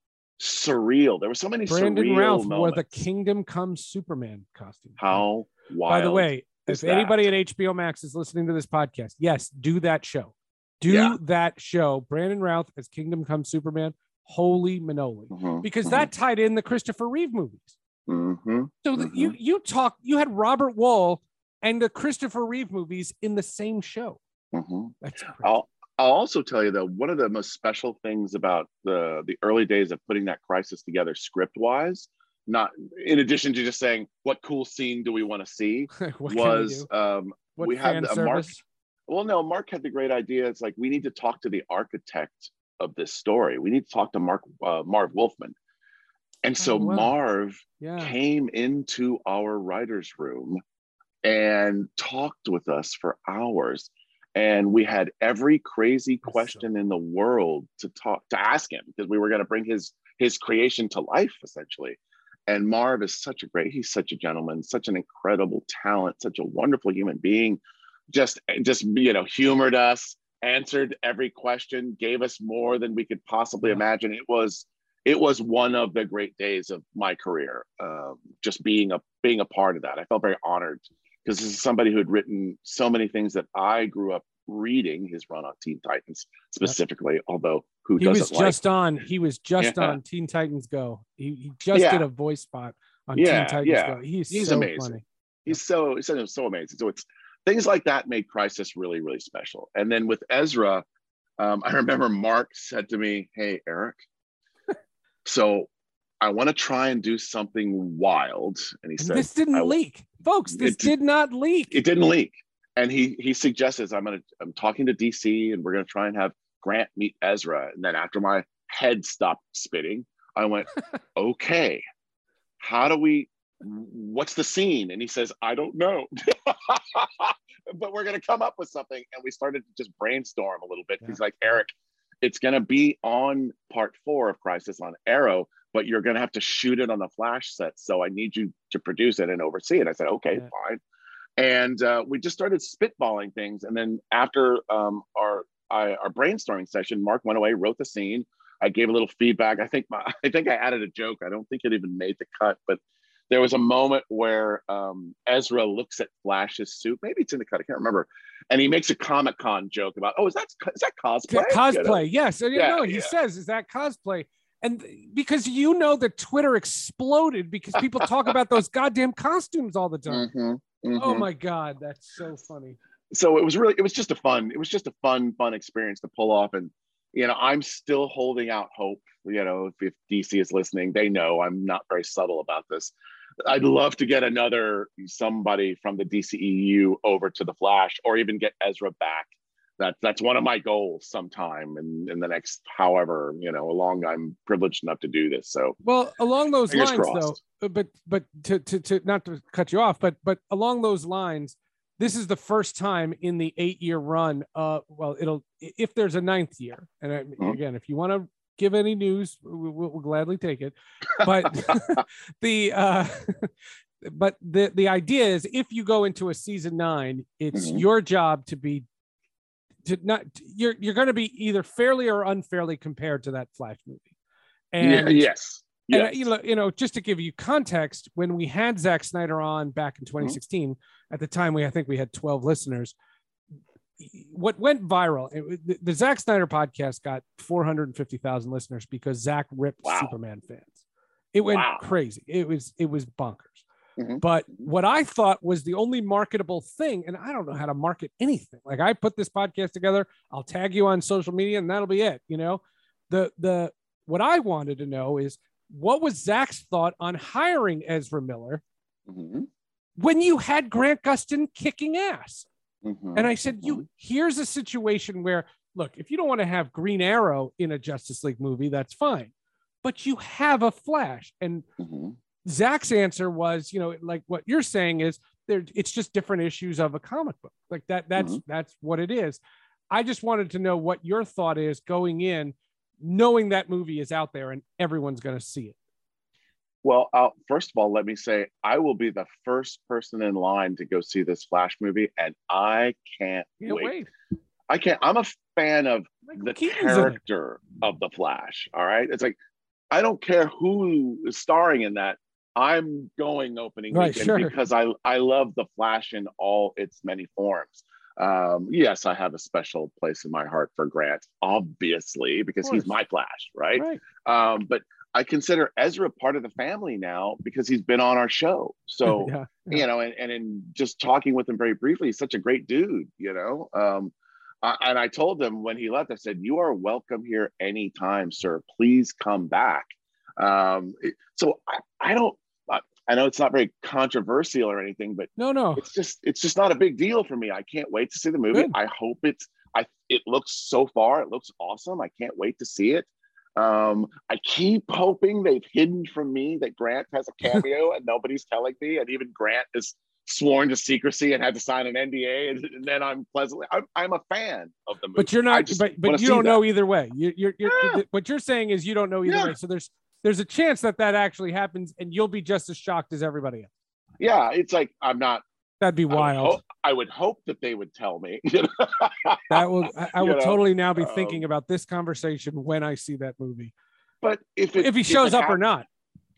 [SPEAKER 4] surreal. There were so many
[SPEAKER 3] Brandon
[SPEAKER 4] surreal
[SPEAKER 3] Routh
[SPEAKER 4] moments.
[SPEAKER 3] wore the Kingdom Come Superman costume.
[SPEAKER 4] How wild!
[SPEAKER 3] By the way, if anybody at HBO Max is listening to this podcast, yes, do that show. Do
[SPEAKER 4] Yeah.
[SPEAKER 3] that show. Brandon Routh as Kingdom Come Superman. Holy Manoli.
[SPEAKER 4] Mhm,
[SPEAKER 3] Because
[SPEAKER 4] mhm,
[SPEAKER 3] that tied in the Christopher Reeve movies.
[SPEAKER 4] mhm.
[SPEAKER 3] So that you you talk you had Robert Wuhl and the Christopher Reeve movies in the same show.
[SPEAKER 4] Mhm.
[SPEAKER 3] That's crazy.
[SPEAKER 4] I'll I'll also tell you though, one of the most special things about the the early days of putting that crisis together script wise, not in addition to just saying what cool scene do we want to see, <laughs>
[SPEAKER 3] what we
[SPEAKER 4] was um, we had a
[SPEAKER 3] Marc?
[SPEAKER 4] Well, no, Marc had the great idea. It's like we need to talk to the architect of this story. We need to talk to Mark uh, Marv Wolfman. And so
[SPEAKER 3] Oh, wow.
[SPEAKER 4] Marv
[SPEAKER 3] Yeah.
[SPEAKER 4] came into our writers' room and talked with us for hours. And we had every crazy question in the world to talk to ask him because we were going to bring his his creation to life essentially. And Marv is such a great, he's such a gentleman, such an incredible talent, such a wonderful human being. Just just you know, humored us, answered every question, gave us more than we could possibly imagine. It was it was one of the great days of my career. Um, just being a being a part of that, I felt very honored because this is somebody who had written so many things that I grew up reading. His run on Teen Titans specifically, although who
[SPEAKER 3] He
[SPEAKER 4] doesn't
[SPEAKER 3] was
[SPEAKER 4] like
[SPEAKER 3] just on. He was just
[SPEAKER 4] Yeah.
[SPEAKER 3] on Teen Titans Go. He, he just
[SPEAKER 4] Yeah.
[SPEAKER 3] did a voice spot on
[SPEAKER 4] Yeah,
[SPEAKER 3] Teen Titans
[SPEAKER 4] yeah.
[SPEAKER 3] Go. He's,
[SPEAKER 4] He's
[SPEAKER 3] so
[SPEAKER 4] amazing.
[SPEAKER 3] funny.
[SPEAKER 4] he's so he's so, so amazing. So it's things like that made Crisis really really special. And then with Ezra, um, I <laughs> remember Marc said to me, "Hey Eric, <laughs> so I want to try and do something wild." And he
[SPEAKER 3] And
[SPEAKER 4] said,
[SPEAKER 3] this didn't leak, folks. This
[SPEAKER 4] It-
[SPEAKER 3] did not leak.
[SPEAKER 4] "It didn't leak." And he he suggested, "I'm gonna I'm talking to DC, and we're gonna try and have Grant meet Ezra." And then after my head stopped spinning, I went, <laughs> "Okay, how do we?" What's the scene? And he says, I don't know. <laughs> but we're going to come up with something. And we started to just brainstorm a little bit.
[SPEAKER 3] Yeah.
[SPEAKER 4] He's like, Eric, it's going to be on part four of Crisis on Arrow, but you're going to have to shoot it on the Flash set. So I need you to produce it and oversee it. I said, okay,
[SPEAKER 3] Yeah.
[SPEAKER 4] fine. And uh, we just started spitballing things. And then after um, our I, our brainstorming session, Marc went away, wrote the scene. I gave a little feedback. I think my, <laughs> I think I added a joke. I don't think it even made the cut, but there was a moment where um, Ezra looks at Flash's suit. Maybe it's in the cut. I can't remember. And he makes a Comic Con joke about, "Oh, is that is that cosplay?"
[SPEAKER 3] cosplay.
[SPEAKER 4] You know?
[SPEAKER 3] Yes. And you
[SPEAKER 4] Yeah,
[SPEAKER 3] know, he
[SPEAKER 4] yeah.
[SPEAKER 3] says, is that cosplay? And because you know that Twitter exploded because people talk about those goddamn costumes all the time. Oh
[SPEAKER 4] mhm.
[SPEAKER 3] my God, that's so funny.
[SPEAKER 4] so it was really it was just a fun it was just a fun fun experience to pull off and you know i'm still holding out hope you know if, if dc is listening they know i'm not very subtle about this i'd love to get another somebody from the dceu over to the flash or even get ezra back that that's one of my goals sometime in, in the next however you know along i'm privileged enough to do this so
[SPEAKER 3] Well, along those
[SPEAKER 4] Fingers
[SPEAKER 3] lines,
[SPEAKER 4] crossed.
[SPEAKER 3] though, but but to, to to not to cut you off, but but along those lines, this is the first time in the eight-year run. Uh, well, it'll if there's a ninth year, and I,
[SPEAKER 4] Mhm.
[SPEAKER 3] again, if you want to give any news, we, we'll, we'll gladly take it. But <laughs> <laughs> the uh, <laughs> but the the idea is if you go into a season nine, it's
[SPEAKER 4] Mhm.
[SPEAKER 3] your job to be not you're you're going to be either fairly or unfairly compared to that Flash movie. And
[SPEAKER 4] yeah, yes.
[SPEAKER 3] and, you know, you know, just to give you context, when we had Zack Snyder on back in mm-hmm. 2016, at the time we I think we had 12 listeners. What went viral? It, the, the Zack Snyder podcast got 450,000 listeners because Zack ripped
[SPEAKER 4] Wow.
[SPEAKER 3] Superman fans. It went
[SPEAKER 4] Wow.
[SPEAKER 3] crazy. It was it was bonkers.
[SPEAKER 4] Mhm.
[SPEAKER 3] But what I thought was the only marketable thing, and I don't know how to market anything. Like I put this podcast together, I'll tag you on social media, and that'll be it. You know, the the what I wanted to know is what was Zack's thought on hiring Ezra Miller
[SPEAKER 4] Mhm,
[SPEAKER 3] when you had Grant Gustin kicking ass?
[SPEAKER 4] mhm,
[SPEAKER 3] And I said, you here's a situation where look, if you don't want to have Green Arrow in a Justice League movie, that's fine. But you have a Flash. And
[SPEAKER 4] mhm.
[SPEAKER 3] Zack's answer was, you know, like what you're saying is there it's just different issues of a comic book. Like that, that's that's what it is. I just wanted to know what your thought is going in, knowing that movie is out there and everyone's gonna see it.
[SPEAKER 4] Well, uh, first of all, let me say I will be the first person in line to go see this Flash movie, and I can't
[SPEAKER 3] Can't
[SPEAKER 4] wait.
[SPEAKER 3] wait.
[SPEAKER 4] I can't. I'm a fan of
[SPEAKER 3] Michael
[SPEAKER 4] the
[SPEAKER 3] Keaton's
[SPEAKER 4] character of the Flash. All right, it's like I don't care who is starring in that. I'm going opening
[SPEAKER 3] Right,
[SPEAKER 4] weekend
[SPEAKER 3] sure.
[SPEAKER 4] because I I love the Flash in all its many forms. Um, yes, I have a special place in my heart for Grant, obviously, because he's my Flash, right?
[SPEAKER 3] Right.
[SPEAKER 4] Um, but I consider Ezra part of the family now because he's been on our show. So <laughs>
[SPEAKER 3] yeah.
[SPEAKER 4] you know, and, and in just talking with him very briefly, he's such a great dude, you know. Um, I, and I told him when he left, I said, "You are welcome here anytime, sir. Please come back." Um, so I, I don't. I, know it's not very controversial or anything, but
[SPEAKER 3] No, no.
[SPEAKER 4] it's just it's just not a big deal for me. I can't wait to see the movie.
[SPEAKER 3] Good.
[SPEAKER 4] I hope it's I it looks so far, it looks awesome. I can't wait to see it. Um, I keep hoping they've hidden from me that Grant has a <laughs> cameo and nobody's telling me, and even Grant is sworn to secrecy and had to sign an NDA, and, and then I'm pleasantly I'm, I'm a fan of the movie.
[SPEAKER 3] But you're not. But but you don't
[SPEAKER 4] that.
[SPEAKER 3] know either way. You, you're you're
[SPEAKER 4] Yeah.
[SPEAKER 3] what you're saying is you don't know either
[SPEAKER 4] Yeah.
[SPEAKER 3] way. So there's there's a chance that that actually happens, and you'll be just as shocked as everybody else.
[SPEAKER 4] Yeah, it's like I'm not.
[SPEAKER 3] That'd be
[SPEAKER 4] I would,
[SPEAKER 3] wild.
[SPEAKER 4] hope, I would hope that they would tell me. <laughs>
[SPEAKER 3] That will. I, I will
[SPEAKER 4] know,
[SPEAKER 3] totally now be
[SPEAKER 4] um,
[SPEAKER 3] thinking about this conversation when I see that movie.
[SPEAKER 4] But if it,
[SPEAKER 3] If he shows
[SPEAKER 4] it
[SPEAKER 3] up or not.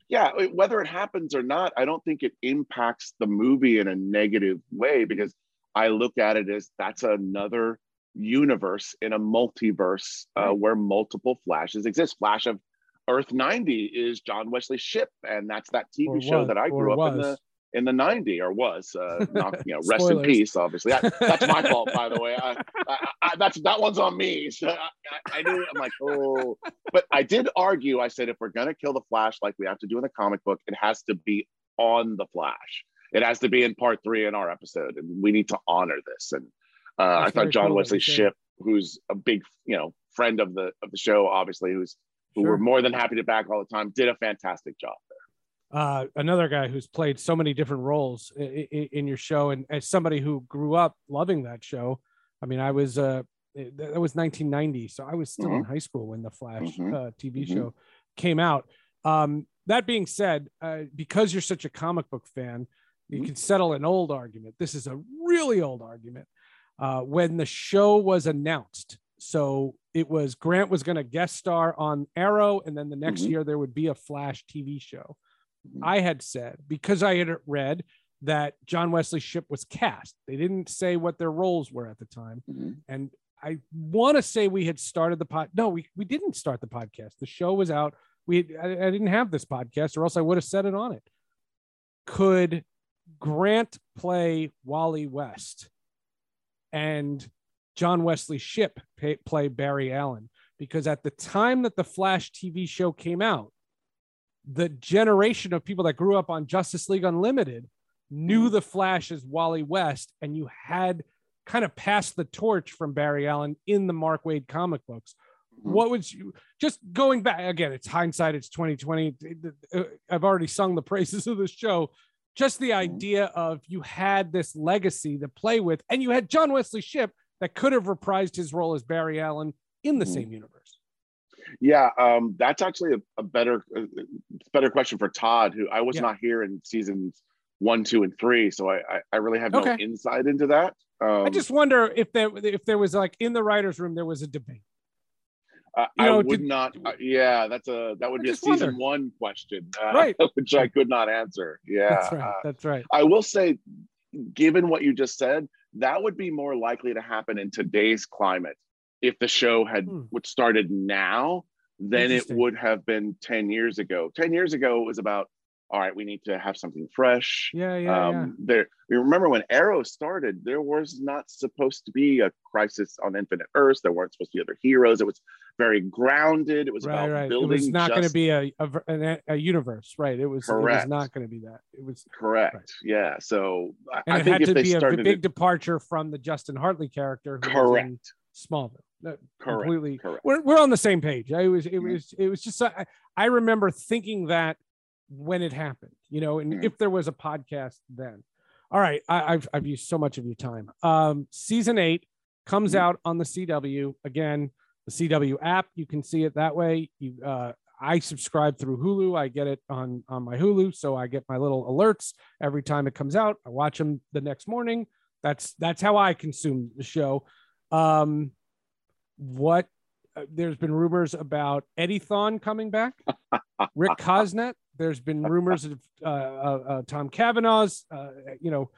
[SPEAKER 4] yeah, whether it happens or not, I don't think it impacts the movie in a negative way because I look at it as that's another universe in a multiverse uh, where multiple flashes exist. Flash of Earth 90 is John Wesley Shipp, and that's that TV show
[SPEAKER 3] was-
[SPEAKER 4] that I grew up in the in the 90 or was uh not you know rest in peace obviously. That, that's my <laughs> fault by the way. I, I, I, that's that one's on me. <laughs> So I, I- I knew it. i'm like oh. But i did argue i said if we're going to kill the flash like we have to do in the comic book it has to be on the flash. It has to be in part three in our episode and we need to honor this. And uh, i thought john
[SPEAKER 3] cool
[SPEAKER 4] wesley shipp who's a big you know friend of the of the show obviously who's who
[SPEAKER 3] Sure.
[SPEAKER 4] we're more than happy to back all the time did a fantastic job there.
[SPEAKER 3] uh, another guy who's played so many different roles in, in your show, and as somebody who grew up loving that show, I mean, I was uh, that was 1990, so I was still in high school when the Flash
[SPEAKER 4] Mhm.
[SPEAKER 3] uh, TV
[SPEAKER 4] Mhm.
[SPEAKER 3] show came out. Um, that being said, uh, because you're such a comic book fan, you
[SPEAKER 4] Mhm.
[SPEAKER 3] can settle an old argument. This is a really old argument. Uh, when the show was announced, so it was Grant was going to guest star on Arrow, and then the next
[SPEAKER 4] Mhm.
[SPEAKER 3] year there would be a Flash TV show.
[SPEAKER 4] Mhm.
[SPEAKER 3] I had said because I had read that John Wesley Shipp was cast. They didn't say what their roles were at the time,
[SPEAKER 4] Mhm.
[SPEAKER 3] and I want to say we had started the pod. No, we we didn't start the podcast. The show was out. We I, I didn't have this podcast, or else I would have said it on it. Could Grant play Wally West and John Wesley Shipp pay, play Barry Allen? Because at the time that the Flash TV show came out, the generation of people that grew up on Justice League Unlimited knew the Flash as Wally West, and you had kind of passed the torch from Barry Allen in the Mark Waid comic books.
[SPEAKER 4] Mhm.
[SPEAKER 3] What would you just going back again? It's hindsight, it's 2020. Uh, I've already sung the <laughs> praises of the show. Just the idea of you had this legacy to play with, and you had John Wesley Shipp that could have reprised his role as Barry Allen in the
[SPEAKER 4] Mhm.
[SPEAKER 3] same universe.
[SPEAKER 4] Yeah, um, that's actually a, a better a better question for Todd, who I was
[SPEAKER 3] Yeah.
[SPEAKER 4] not here in seasons one, two, and three, so I I, I really have no
[SPEAKER 3] Okay.
[SPEAKER 4] insight into that. Um,
[SPEAKER 3] I just wonder if there if there was like in the writers' room there was a debate.
[SPEAKER 4] I,
[SPEAKER 3] you
[SPEAKER 4] I
[SPEAKER 3] know,
[SPEAKER 4] would
[SPEAKER 3] did-
[SPEAKER 4] not. uh, yeah, that's a that would
[SPEAKER 3] I
[SPEAKER 4] be a season one question, uh,
[SPEAKER 3] Right. <laughs>
[SPEAKER 4] Which I could not answer. Yeah,
[SPEAKER 3] That's right.
[SPEAKER 4] uh,
[SPEAKER 3] That's right.
[SPEAKER 4] I will say, given what you just said, that would be more likely to happen in today's climate. If the show had
[SPEAKER 3] Hmm.
[SPEAKER 4] started now, than it would have been ten years ago. Ten years ago, it was about all right. We need to have something fresh.
[SPEAKER 3] Yeah, yeah, yeah.
[SPEAKER 4] um, there you remember when arrow started there was not supposed to be a crisis on infinite earths there weren't supposed to be other heroes it was very grounded it was
[SPEAKER 3] Right,
[SPEAKER 4] about
[SPEAKER 3] right. It was not going to be a, a a universe, right? It was. It was not going to be that. It was,
[SPEAKER 4] correct
[SPEAKER 3] Right.
[SPEAKER 4] yeah so I-
[SPEAKER 3] and
[SPEAKER 4] i
[SPEAKER 3] it
[SPEAKER 4] think
[SPEAKER 3] had to be a big
[SPEAKER 4] it,
[SPEAKER 3] departure from the Justin Hartley character. Who
[SPEAKER 4] correct
[SPEAKER 3] Smallville.
[SPEAKER 4] Correct
[SPEAKER 3] completely.
[SPEAKER 4] correct
[SPEAKER 3] We're we're on the same page. I was. It
[SPEAKER 4] Mhm.
[SPEAKER 3] was. It was just. I, I remember thinking that when it happened, you know, and
[SPEAKER 4] Mhm.
[SPEAKER 3] if there was a podcast then. All right, I, I've I've used so much of your time. Um, season eight comes
[SPEAKER 4] Mhm.
[SPEAKER 3] out on the CW again. The CW app, you can see it that way. You, uh, I subscribe through Hulu. I get it on on my Hulu, so I get my little alerts every time it comes out. I watch them the next morning. That's that's how I consume the show. Um, what? Uh, there's been rumors about Eddie Thawne coming back. <laughs> Rick Cosnett. There's been rumors of uh, uh, uh, Tom Cavanagh's, uh, you know,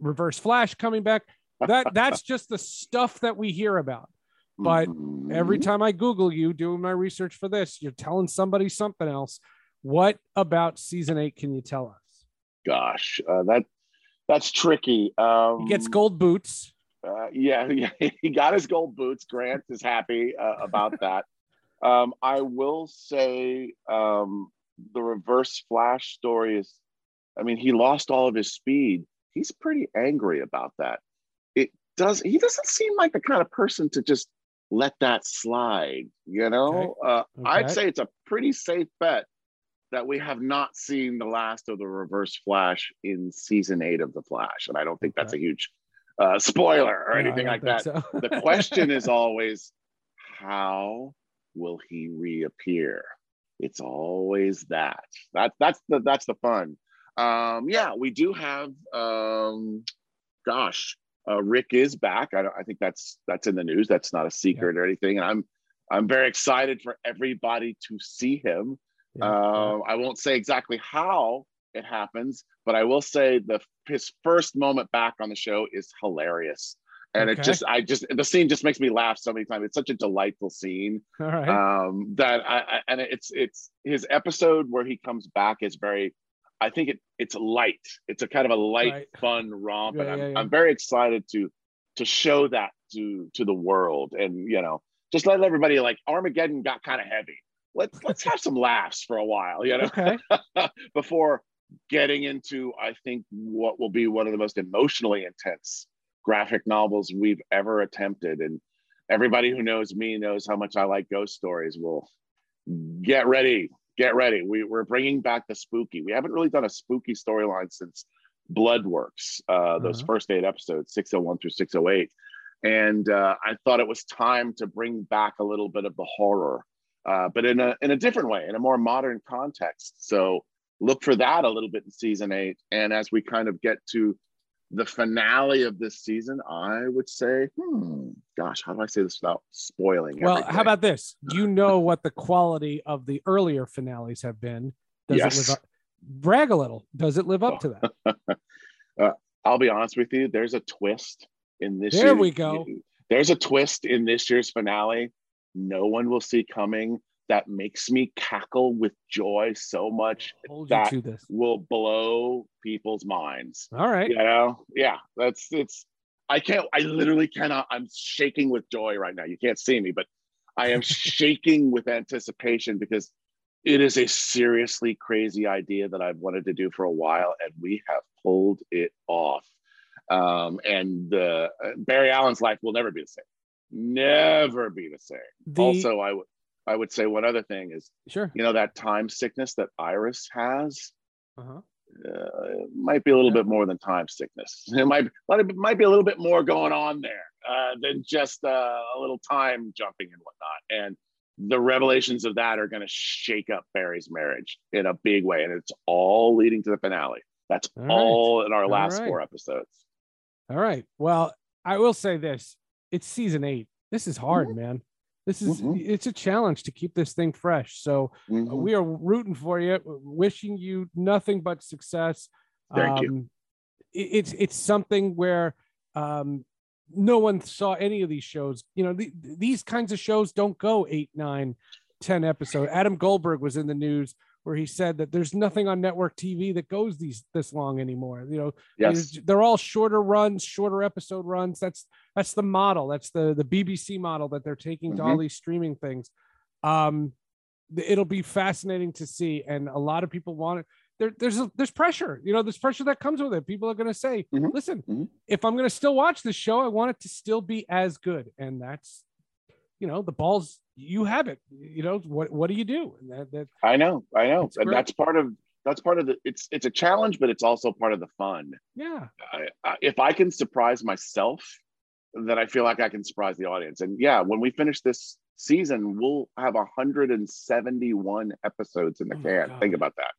[SPEAKER 3] Reverse Flash coming back. That that's <laughs> just the stuff that we hear about. But Every
[SPEAKER 4] Mhm.
[SPEAKER 3] time I Google you doing my research for this, you're telling somebody something else. What about season eight can you tell us?
[SPEAKER 4] gosh uh, that that's tricky um
[SPEAKER 3] He gets gold boots.
[SPEAKER 4] Uh, yeah, <laughs> yeah, he got his gold boots. Grant is happy uh, about <laughs> that. Um, I will say um, the reverse flash story is, I mean, he lost all of his speed. He's pretty angry about that. It does, he doesn't seem like the kind of person to just let that slide, you know? Uh, I'd say it's a pretty safe bet that we have not seen the last of the reverse flash in season eight of the flash. And I don't think that's a huge uh, spoiler or
[SPEAKER 3] No,
[SPEAKER 4] anything like that.
[SPEAKER 3] so. <laughs>
[SPEAKER 4] the question is always, how will he reappear? It's always that. That that's the that's the fun. Um, yeah, we do have. Um, gosh, uh, Rick is back. I, don't, I think that's that's in the news. That's not a secret or anything. And I'm I'm very excited for everybody to see him.
[SPEAKER 3] Yeah, yeah.
[SPEAKER 4] Um, I won't say exactly how it happens, but I will say the his first moment back on the show is hilarious. And
[SPEAKER 3] Okay.
[SPEAKER 4] it just, I just, the scene just makes me laugh so many times. It's such a delightful scene <laughs>
[SPEAKER 3] All right.
[SPEAKER 4] um, that I, I, and it's, it's his episode where he comes back is very, I think it, it's light. It's a kind of a light,
[SPEAKER 3] Right.
[SPEAKER 4] fun romp, and I'm,
[SPEAKER 3] yeah, yeah.
[SPEAKER 4] I'm very excited to, to show that to, to the world, and you know, just let everybody like Armageddon got kind of heavy. Let's let's have some laughs for a while, you know
[SPEAKER 3] okay. <laughs>
[SPEAKER 4] before getting into i think what will be one of the most emotionally intense graphic novels we've ever attempted. And everybody who knows me knows how much i like ghost stories. Will get ready get ready. We, we're bringing back the spooky. We haven't really done a spooky storyline since bloodworks uh, those
[SPEAKER 3] Uh-huh.
[SPEAKER 4] first eight episodes 601 through 608 and uh, i thought it was time to bring back a little bit of the horror uh, but in a in a different way in a more modern context. So look for that a little bit in season eight. And as we kind of get to the finale of this season, I would say, hmm, gosh, how do I say this without spoiling?
[SPEAKER 3] Well,
[SPEAKER 4] everything?
[SPEAKER 3] how about this? You know what the quality of the earlier finales have been. Does
[SPEAKER 4] Yes.
[SPEAKER 3] it live up? Brag a little. Does it live up to that? <laughs>
[SPEAKER 4] I'll be honest with you. There's a twist in this.
[SPEAKER 3] There
[SPEAKER 4] year-
[SPEAKER 3] we go.
[SPEAKER 4] There's a twist in this year's finale. No one will see coming. That makes me cackle with joy so much. That
[SPEAKER 3] to this.
[SPEAKER 4] will blow people's minds.
[SPEAKER 3] All right.
[SPEAKER 4] you know yeah that's it's i can't i literally cannot i'm shaking with joy right now you can't see me but i am <laughs> shaking with anticipation because it is a seriously crazy idea that i've wanted to do for a while and we have pulled it off um and the uh, barry allen's life will never be the same never be the same
[SPEAKER 3] The,
[SPEAKER 4] also i would i would say one other thing is
[SPEAKER 3] sure.
[SPEAKER 4] you know that time sickness that iris has
[SPEAKER 3] Uh-huh.
[SPEAKER 4] uh, might be a little
[SPEAKER 3] Yeah.
[SPEAKER 4] bit more than time sickness. <laughs> It might might, it might be a little bit more going on there uh, than just uh, a little time jumping and whatnot. And the revelations of that are going to shake up Barry's marriage in a big way, and it's all leading to the finale. That's
[SPEAKER 3] All right.
[SPEAKER 4] all in our last
[SPEAKER 3] right.
[SPEAKER 4] four episodes.
[SPEAKER 3] All right. Well, I will say this: it's season eight. This is hard,
[SPEAKER 4] Mm-hmm.
[SPEAKER 3] man. This is
[SPEAKER 4] Mhm.
[SPEAKER 3] it's a challenge to keep this thing fresh. So uh,
[SPEAKER 4] Mhm.
[SPEAKER 3] we are rooting for you, wishing you nothing but success.
[SPEAKER 4] Thank you.
[SPEAKER 3] Um, it- It's it's something where um, no one saw any of these shows. You know, the, these kinds of shows don't go eight, nine, ten episode. Adam Goldberg was in the news where he said that there's nothing on network TV that goes these this long anymore. You know,
[SPEAKER 4] yes.
[SPEAKER 3] they're all shorter runs, shorter episode runs. That's that's the model. That's the the BBC model that they're taking to all these streaming things. Um, it'll be fascinating to see, and a lot of people want it. There, there's a, there's pressure. You know, there's pressure that comes with it. People are going to say,
[SPEAKER 4] Mhm.
[SPEAKER 3] "Listen,
[SPEAKER 4] Mhm.
[SPEAKER 3] if I'm going to still watch this show, I want it to still be as good." And that's, you know, the balls. You have it. You know, what what do you do? And that, that
[SPEAKER 4] I know, I know, and that's part of that's part of the. It's it's a challenge, but it's also part of the fun.
[SPEAKER 3] yeah,
[SPEAKER 4] I, I, if I can surprise myself, then I feel like I can surprise the audience. And yeah, when we finish this season, we'll have 171 episodes in the
[SPEAKER 3] Oh
[SPEAKER 4] can. Think about that.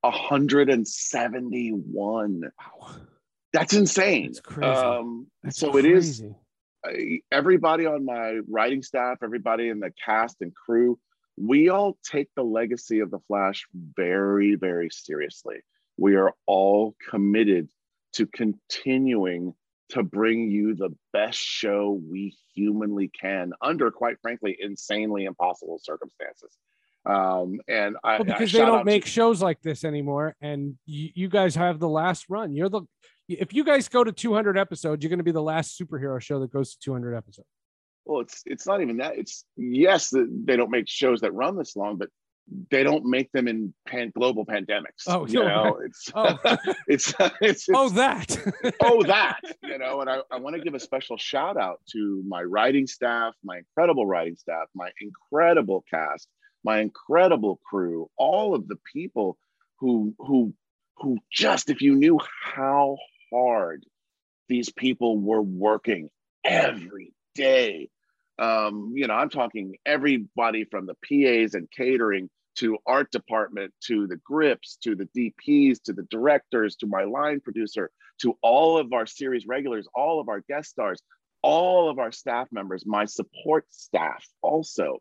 [SPEAKER 4] 171.
[SPEAKER 3] wow,
[SPEAKER 4] That's insane.
[SPEAKER 3] That's crazy.
[SPEAKER 4] Um,
[SPEAKER 3] that's
[SPEAKER 4] so it is. I- everybody on my writing staff, everybody in the cast and crew, we all take the legacy of the Flash very, very seriously. We are all committed to continuing to bring you the best show we humanly can under, quite frankly, insanely impossible circumstances. Um, and I,
[SPEAKER 3] well,
[SPEAKER 4] I
[SPEAKER 3] because they don't
[SPEAKER 4] out to-
[SPEAKER 3] make shows like this anymore and you, you guys have the last run you're the if you guys go to 200 episodes you're going to be the last superhero show that goes to 200 episodes
[SPEAKER 4] Well, it's it's not even that. It's yes, they don't make shows that run this long, but they don't make them in pan- global pandemics.
[SPEAKER 3] Oh,
[SPEAKER 4] you <laughs>
[SPEAKER 3] no,
[SPEAKER 4] know, it's
[SPEAKER 3] oh <laughs> <laughs>
[SPEAKER 4] it's it's,
[SPEAKER 3] oh that
[SPEAKER 4] oh that you know. And I, I want to give a special shout out to my writing staff, my incredible writing staff, my incredible cast, my incredible crew, all of the people who who who just if you knew how hard these people were working every day um, you know, I'm talking everybody from the PAs and catering to art department to the grips to the DPs to the directors to my line producer to all of our series regulars, all of our guest stars, all of our staff members, my support staff also.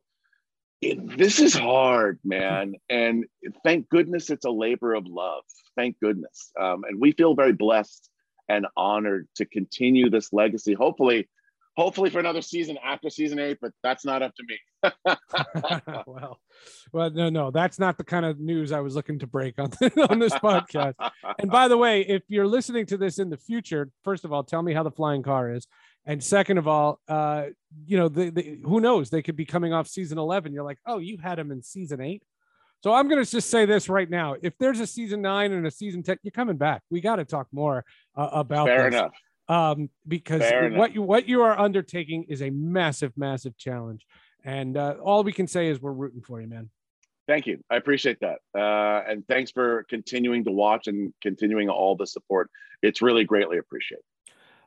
[SPEAKER 4] It, this is hard, man. And thank goodness it's a labor of love. Thank goodness. Um, and we feel very blessed and honored to continue this legacy. Hopefully, hopefully for another season after season eight, but that's not up to me. <laughs>
[SPEAKER 3] well well no no that's not the kind of news i was looking to break on, on this podcast. And by the way if you're listening to this in the future first of all tell me how the flying car is. And second of all uh you know the, the who knows? They could be coming off season 11 you're like oh you had him in season 8 so i'm going to just say this right now if there's a season 9 and a season 10 you're coming back we got to talk more uh, about
[SPEAKER 4] Fair
[SPEAKER 3] this
[SPEAKER 4] enough.
[SPEAKER 3] um, because
[SPEAKER 4] Fair
[SPEAKER 3] what
[SPEAKER 4] enough.
[SPEAKER 3] you what you are undertaking is a massive, massive challenge, and uh, all we can say is we're rooting for you, man.
[SPEAKER 4] Thank you. I appreciate that. Uh, and thanks for continuing to watch and continuing all the support. It's really greatly appreciated.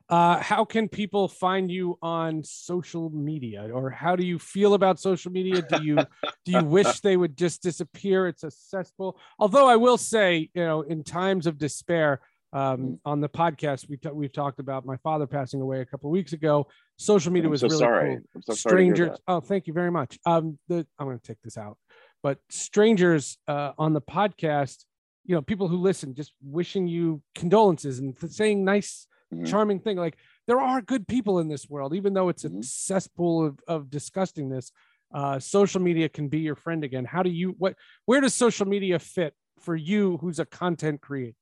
[SPEAKER 3] Uh, how can people find you on social media, or how do you feel about social media? Do you do you wish <laughs> they would just disappear? It's a cesspool. Although I will say, you know, in times of despair, um, on the podcast we t- we've talked about my father passing away a couple of weeks ago. Social media
[SPEAKER 4] I'm
[SPEAKER 3] was
[SPEAKER 4] so
[SPEAKER 3] really
[SPEAKER 4] sorry.
[SPEAKER 3] cool.
[SPEAKER 4] I'm so sorry to hear
[SPEAKER 3] strangers oh thank you very much um the i'm going to take this out but strangers uh on the podcast you know people who listen just wishing you condolences and saying nice
[SPEAKER 4] Mhm.
[SPEAKER 3] charming thing like there are good people in this world even though it's a
[SPEAKER 4] Mhm.
[SPEAKER 3] cesspool of, of disgustingness uh social media can be your friend again how do you what where does social media fit for you who's a content creator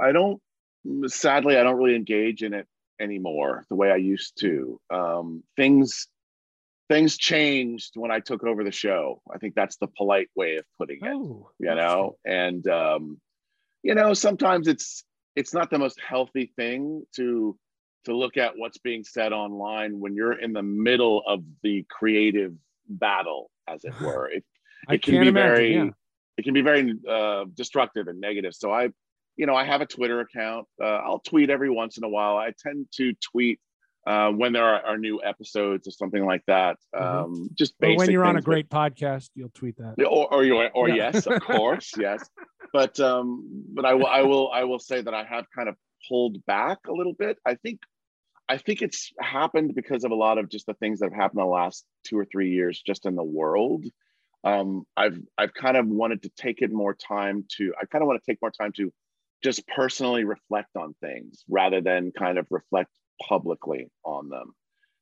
[SPEAKER 4] I don't, sadly, I don't really engage in it anymore the way I used to. Um, things, things changed when I took over the show. I think that's the polite way of putting it.
[SPEAKER 3] oh
[SPEAKER 4] you know and um you know sometimes it's it's not the most healthy thing to to look at what's being said online when you're in the middle of the creative battle as it were it, it can be
[SPEAKER 3] imagine,
[SPEAKER 4] very
[SPEAKER 3] yeah.
[SPEAKER 4] it can be very uh, destructive and negative so i you know i have a twitter account uh, i'll tweet every once in a while i tend to tweet uh, when there are, are new episodes or something like that
[SPEAKER 3] Mhm.
[SPEAKER 4] um, just
[SPEAKER 3] Or
[SPEAKER 4] basic
[SPEAKER 3] when you're on a great podcast you'll tweet that
[SPEAKER 4] or or, you or
[SPEAKER 3] Yeah.
[SPEAKER 4] yes, of course, yes. <laughs> But um, but I will I will I will say that I have kind of pulled back a little bit. I think I think it's happened because of a lot of just the things that have happened in the last two or three years, just in the world. Um, I've I've kind of wanted to take it more time to. I kind of want to take more time to just personally reflect on things rather than kind of reflect publicly on them.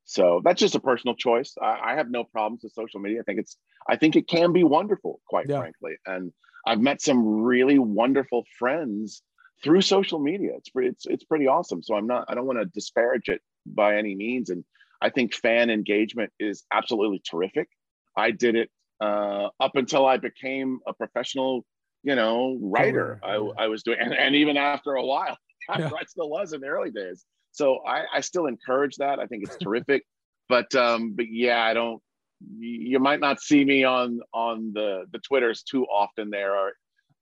[SPEAKER 4] So that's just a personal choice. I, I have no problems with social media. I think it's I think it can be wonderful, quite
[SPEAKER 3] Yeah.
[SPEAKER 4] frankly. And I've met some really wonderful friends through social media. It's pretty it's it's pretty awesome. So I'm not I don't want to disparage it by any means. And I think fan engagement is absolutely terrific. I did it uh, up until I became a professional, you know, writer. I. I was doing, and, and even after a while, <laughs> after
[SPEAKER 3] Yeah.
[SPEAKER 4] I still was in the early days. So I, I still encourage that. I think it's terrific. but um, but yeah, I don't. You might not see me on on the the Twitters too often there or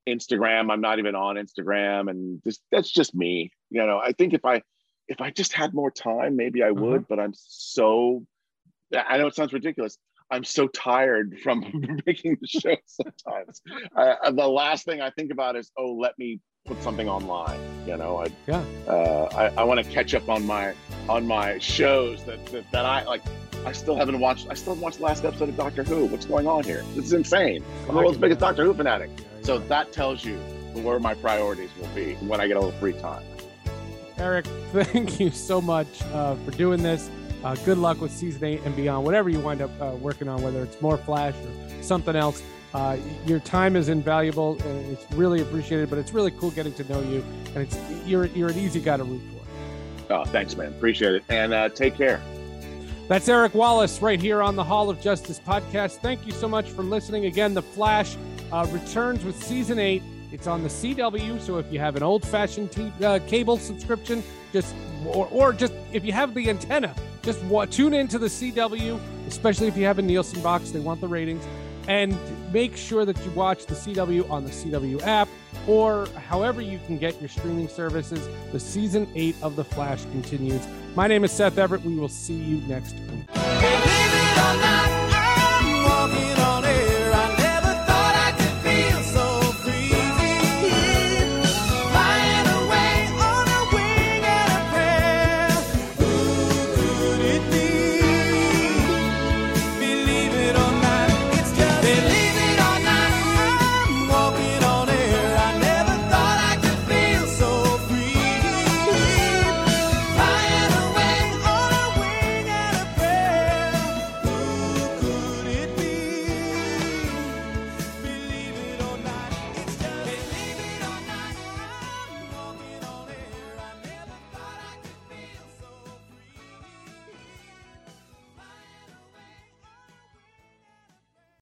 [SPEAKER 4] Instagram. I'm not even on Instagram, and just that's just me. You know, I think if I if I just had more time, maybe I would.
[SPEAKER 3] Uh-huh.
[SPEAKER 4] But I'm so. I know it sounds ridiculous. I'm so tired from <laughs> making the show sometimes. Uh, the last thing I think about is, oh, let me put something online. You know, I
[SPEAKER 3] Yeah.
[SPEAKER 4] uh, I, I want to catch up on my on my shows that, that that I like. I still haven't watched. I still haven't watched the last episode of Doctor Who. What's going on here? This is insane. I'm the world's biggest Doctor Who fanatic. So that tells you where my priorities will be when I get a little free time.
[SPEAKER 3] Eric, <laughs> thank you so much uh, for doing this. Uh, good luck with season eight and beyond, whatever you wind up uh, working on, whether it's more Flash or something else. Uh, your time is invaluable and it's really appreciated. But it's really cool getting to know you, and it's you're you're an easy guy to root for.
[SPEAKER 4] Oh, thanks, man. Appreciate it. And uh, take care.
[SPEAKER 3] That's Eric Wallace right here on the Hall of Justice podcast. Thank you so much for listening. Again, The Flash uh, returns with season eight. It's on the CW, so if you have an old-fashioned t- uh, cable subscription, just or, or just if you have the antenna, just wa- tune into the CW, especially if you have a Nielsen box. They want the ratings, and make sure that you watch the CW on the CW app or however you can get your streaming services. The season eight of The Flash continues. My name is Seth Everett. We will see you next week.